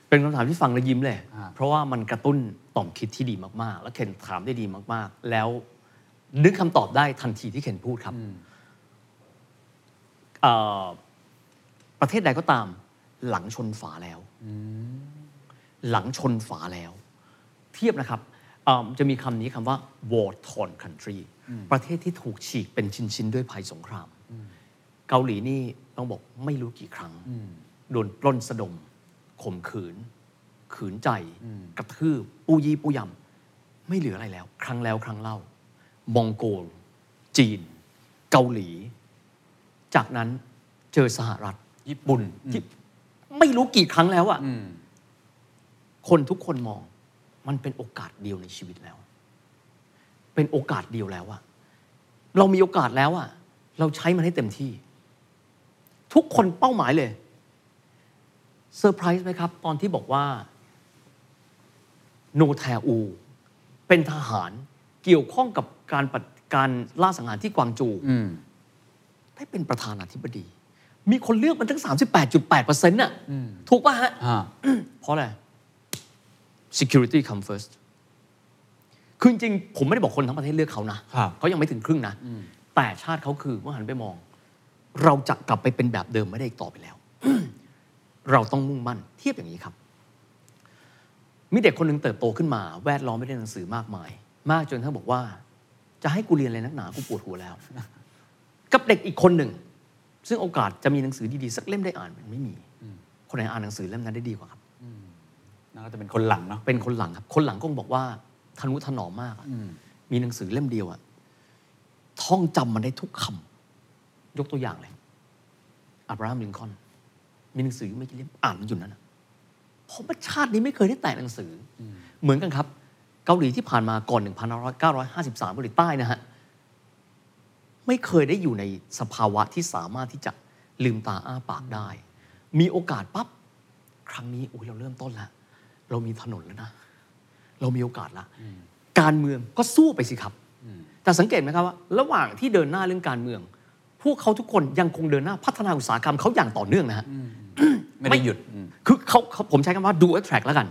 เป็นคำถามที่ฟังแล้วยิ้มเลย
อ่า
เพราะว่ามันกระตุ้นต่อมคิดที่ดีมาก ๆ แล้วเคนถามได้ดีมาก ๆ แล้วนึกคำตอบได้ทันทีที่เคนพูดครับเอ่อประเทศใดก็ตาม หลังชนฝาแล้วหลังชนฝาแล้ว เทียบนะครับเอิ่มจะมีคำนี้คำว่า war torn country ประเทศที่ถูกฉีกเป็นชิ้น ๆ ด้วยภัยสงคราม เกาหลีนี่ต้องบอกไม่รู้กี่ครั้ง โดนปล้นสะดมข่มขืน ขืนใจ กระทืบปูยีปูยำ ไม่เหลืออะไรแล้ว ครั้งแล้วครั้งเล่ามองโกล จีน เกาหลี จากนั้นเจอสหรัฐ
ญี่ปุ่น
ที่ ไม่รู้กี่ครั้งแล้วอะ
อืม
คนทุกคนมอง มันเป็นโอกาสเดียวในชีวิตแล้ว เป็นโอกาสเดียวแล้วอะเรามีโอกาสแล้วอะเราใช้มันให้เต็มที่ ทุกคนเป้าหมายเลยเซอร์ไพรส์ไหมครับ ตอนที่บอกว่า โนแทอู เป็นทหารเกี่ยวข้องกับการปฏิการล่าสังหารที่กวางจู
อืม
ได้เป็นประธานาธิบดี มีคนเลือกมันตั้ง 38.8%น่ะถูกป่ะฮะ
อ่า
เพราะอะไร security come first คือจริงๆผมไม่ได้บอกคนทั้งประเทศเลือกเขานะครับเขายังไม่ถึงครึ่งนะ แต่ชาติเขาคือเมื่อหันไปมอง เราจะกลับไปเป็นแบบเดิมไม่ได้อีกต่อไปแล้ว เราต้องมุ่งมั่นเทียบอย่างนี้ครับ มีเด็กคนหนึ่งเติบโตขึ้นมา แวดล้อมไม่ได้หนังสือมากมาย มากจนทั้งบอกว่า จะให้กูเรียนอะไรนักหนากูปวดหัวแล้ว กับเด็กอีกคนหนึ่ง ซึ่งโอกาสจะมีหนังสือดีๆ สักเล่มได้อ่านมันไม่มี คนไหนอ่านหนังสือเล่มนั้นได้ดีกว่าครับ
น่าจะเป็นคนหลังเนาะ
เป็นคนหลังครับ คนหลังก็บอกว่าทนุถนอมมากอะมีหนังสือเล่มเดียวอะท่องจำมันได้ทุกคำยกตัวอย่างเลยอับราฮัมลินคอล์นมีหนังสืออยู่ไม่กี่เล่มอ่านมันอยู่นั่นอะเพราะว่าชาตินี้ไม่เคยได้แตะหนังสืออเหมือนกันครับ เกาหลีที่ผ่านมาก่อน 1953เกาหลีใต้นะฮะ ไม่เคยได้อยู่ในสภาวะที่สามารถที่จะลืมตาอ้าปากได้ มีโอกาสปั๊บครั้งนี้โอ้ยเราเริ่มต้นแล้ว เรามีถนนแล้วนะ เรามีโอกาสละการเมืองก็สู้ไปสิครับ แต่สังเกตไหมครับว่า ระหว่างที่เดินหน้าเรื่องการเมือง พวกเขาทุกคนยังคงเดินหน้าพัฒนาอุตสาหกรรมเขาอย่างต่อเนื่องนะฮะ
ไม่ได้หยุดอืม
คือเขาเขาผมใช้คำว่า do a track แล้วกัน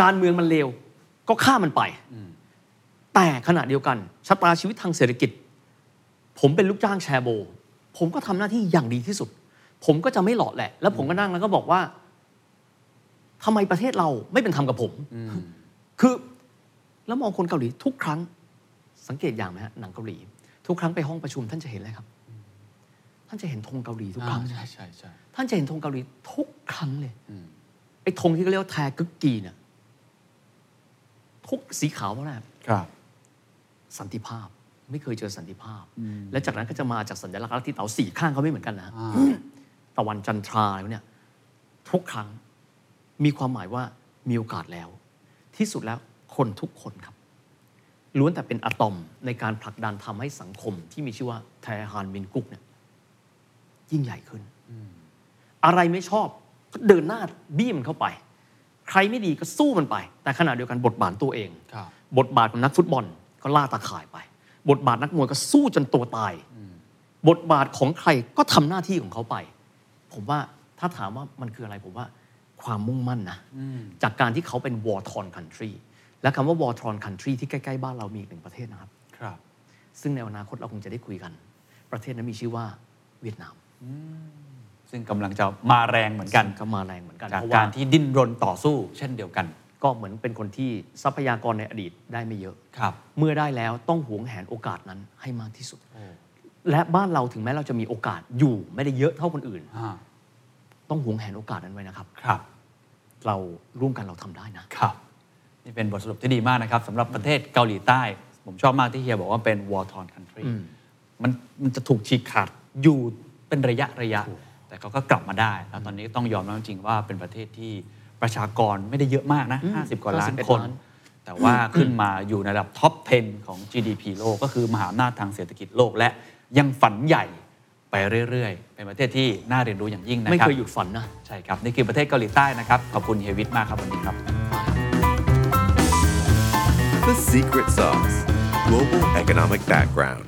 การเมืองมันเลวก็ฆ่ามันไป แต่ขณะเดียวกันชะตาชีวิตทางเศรษฐกิจ ผมเป็นลูกจ้างแชร์โบ ผมก็ทำหน้าที่อย่างดีที่สุด ผมก็จะไม่หล่อแหละ แล้วผมก็นั่งแล้วก็บอกว่าทำไมประเทศเราไม่เป็นธรรมกับผม คือแล้วมองคนเกาหลีทุกครั้งสังเกตอย่างไหมฮะหนังเกาหลี ทุกครั้งไปห้องประชุมท่านจะเห็นอะไรครับ ท่านจะเห็นธงเกาหลีทุกครั้ง
ใช่ใช่ใช่
ท่านจะเห็นธงเกาหลีทุกครั้งเลยไอ้ธงที่เขาเรียกว่าแทกึกกีเนี่ยทุกสีขาวเพราะอะไรครับ
ครับ
สันติภาพ ไม่เคยเจอสันติภาพ และจากนั้นก็จะมาจากสัญลักษณ์ลัทธิเต๋าสี่ข้างเขาไม่เหมือนกันนะตะวันจันทราอะไรพวกเนี่ยทุกครั้งมีความหมายว่ามีโอกาสแล้ว ที่สุดแล้วคนทุกคนครับ ล้วนแต่เป็นอะตอมในการผลักดันทำให้สังคมที่มีชื่อว่าแทฮานมินกุกเนี่ยยิ่งใหญ่ขึ้น อะไรไม่ชอบก็เดินหน้าบี้มันเข้าไป ใครไม่ดีก็สู้มันไป แต่ขณะเดียวกันบทบาทตัวเอง
ครับ
บทบาทของนักฟุตบอลก็ล่าตาข่ายไป บทบาทนักมวยก็สู้จนตัวตาย บทบาทของใครก็ทำหน้าที่ของเขาไป ผมว่าถ้าถามว่ามันคืออะไรผมว่าความมุ่งมั่นนะจากการที่เขาเป็น war torn country และคำว่า war torn country ที่ใกล้ๆบ้านเรามีอีกหนึ่งประเทศนะครับ
ครับ
ซึ่งในอนาคตเราคงจะได้คุยกัน ประเทศนั้นมีชื่อว่าเวียดนาม
ซึ่งกำลังจะมาแรงเหมือนกัน
ก็มาแรงเหมือนกัน
จาก
เพราะ
กา
ว่า
รที่ดิ้นรนต่อสู้ เช่นเดียวกัน
ก็เหมือนเป็นคนที่ทรัพยากรในอดีตได้ไม่เยอะ
ครับ
เมื่อได้แล้วต้องหวงแหนโอกาสนั้นให้มากที่สุด และบ้านเราถึงแม้เราจะมีโอกาสอยู่ไม่ได้เยอะเท่าคนอื่น
อ่า
ต้องหวงแหนโอกาสนั้นไว้นะครับ
ครับ
เราร่วมกันเราทำได้นะ
ครับ นี่เป็นบทสรุปที่ดีมากนะครับสำหรับประเทศเกาหลีใต้ ผมชอบมากที่เฮียบอกว่าเป็น war torn country มันมันจะถูกฉีกขาดอยู่เป็นระยะระยะ แต่เขาก็กลับมาได้ แล้วตอนนี้ต้องยอมรับจริงๆว่าเป็นประเทศที่ ประชากรไม่ได้เยอะมากนะ 50 กว่าล้าน
51
คน
ล้าน
แต่ว่าขึ้นมาอยู่ในระดับท็อป 10 ของ GDP โลกก็คือมหาอำนาจทางเศรษฐกิจโลกและยังฝันใหญ่ไปเรื่อย ๆ เป็นประเทศที่น่าเรียนรู้อย่างยิ่งนะครับ
ไม่เคยหยุดฝันนะ
ใช่ครับ นี่คือประเทศเกาหลีใต้นะครับ ขอบคุณเฮยวิทมากครับวันนี้ครับ
The secret sauce global economic background.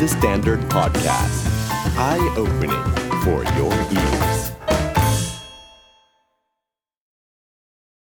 The Standard Podcast. Eye opening for your ears.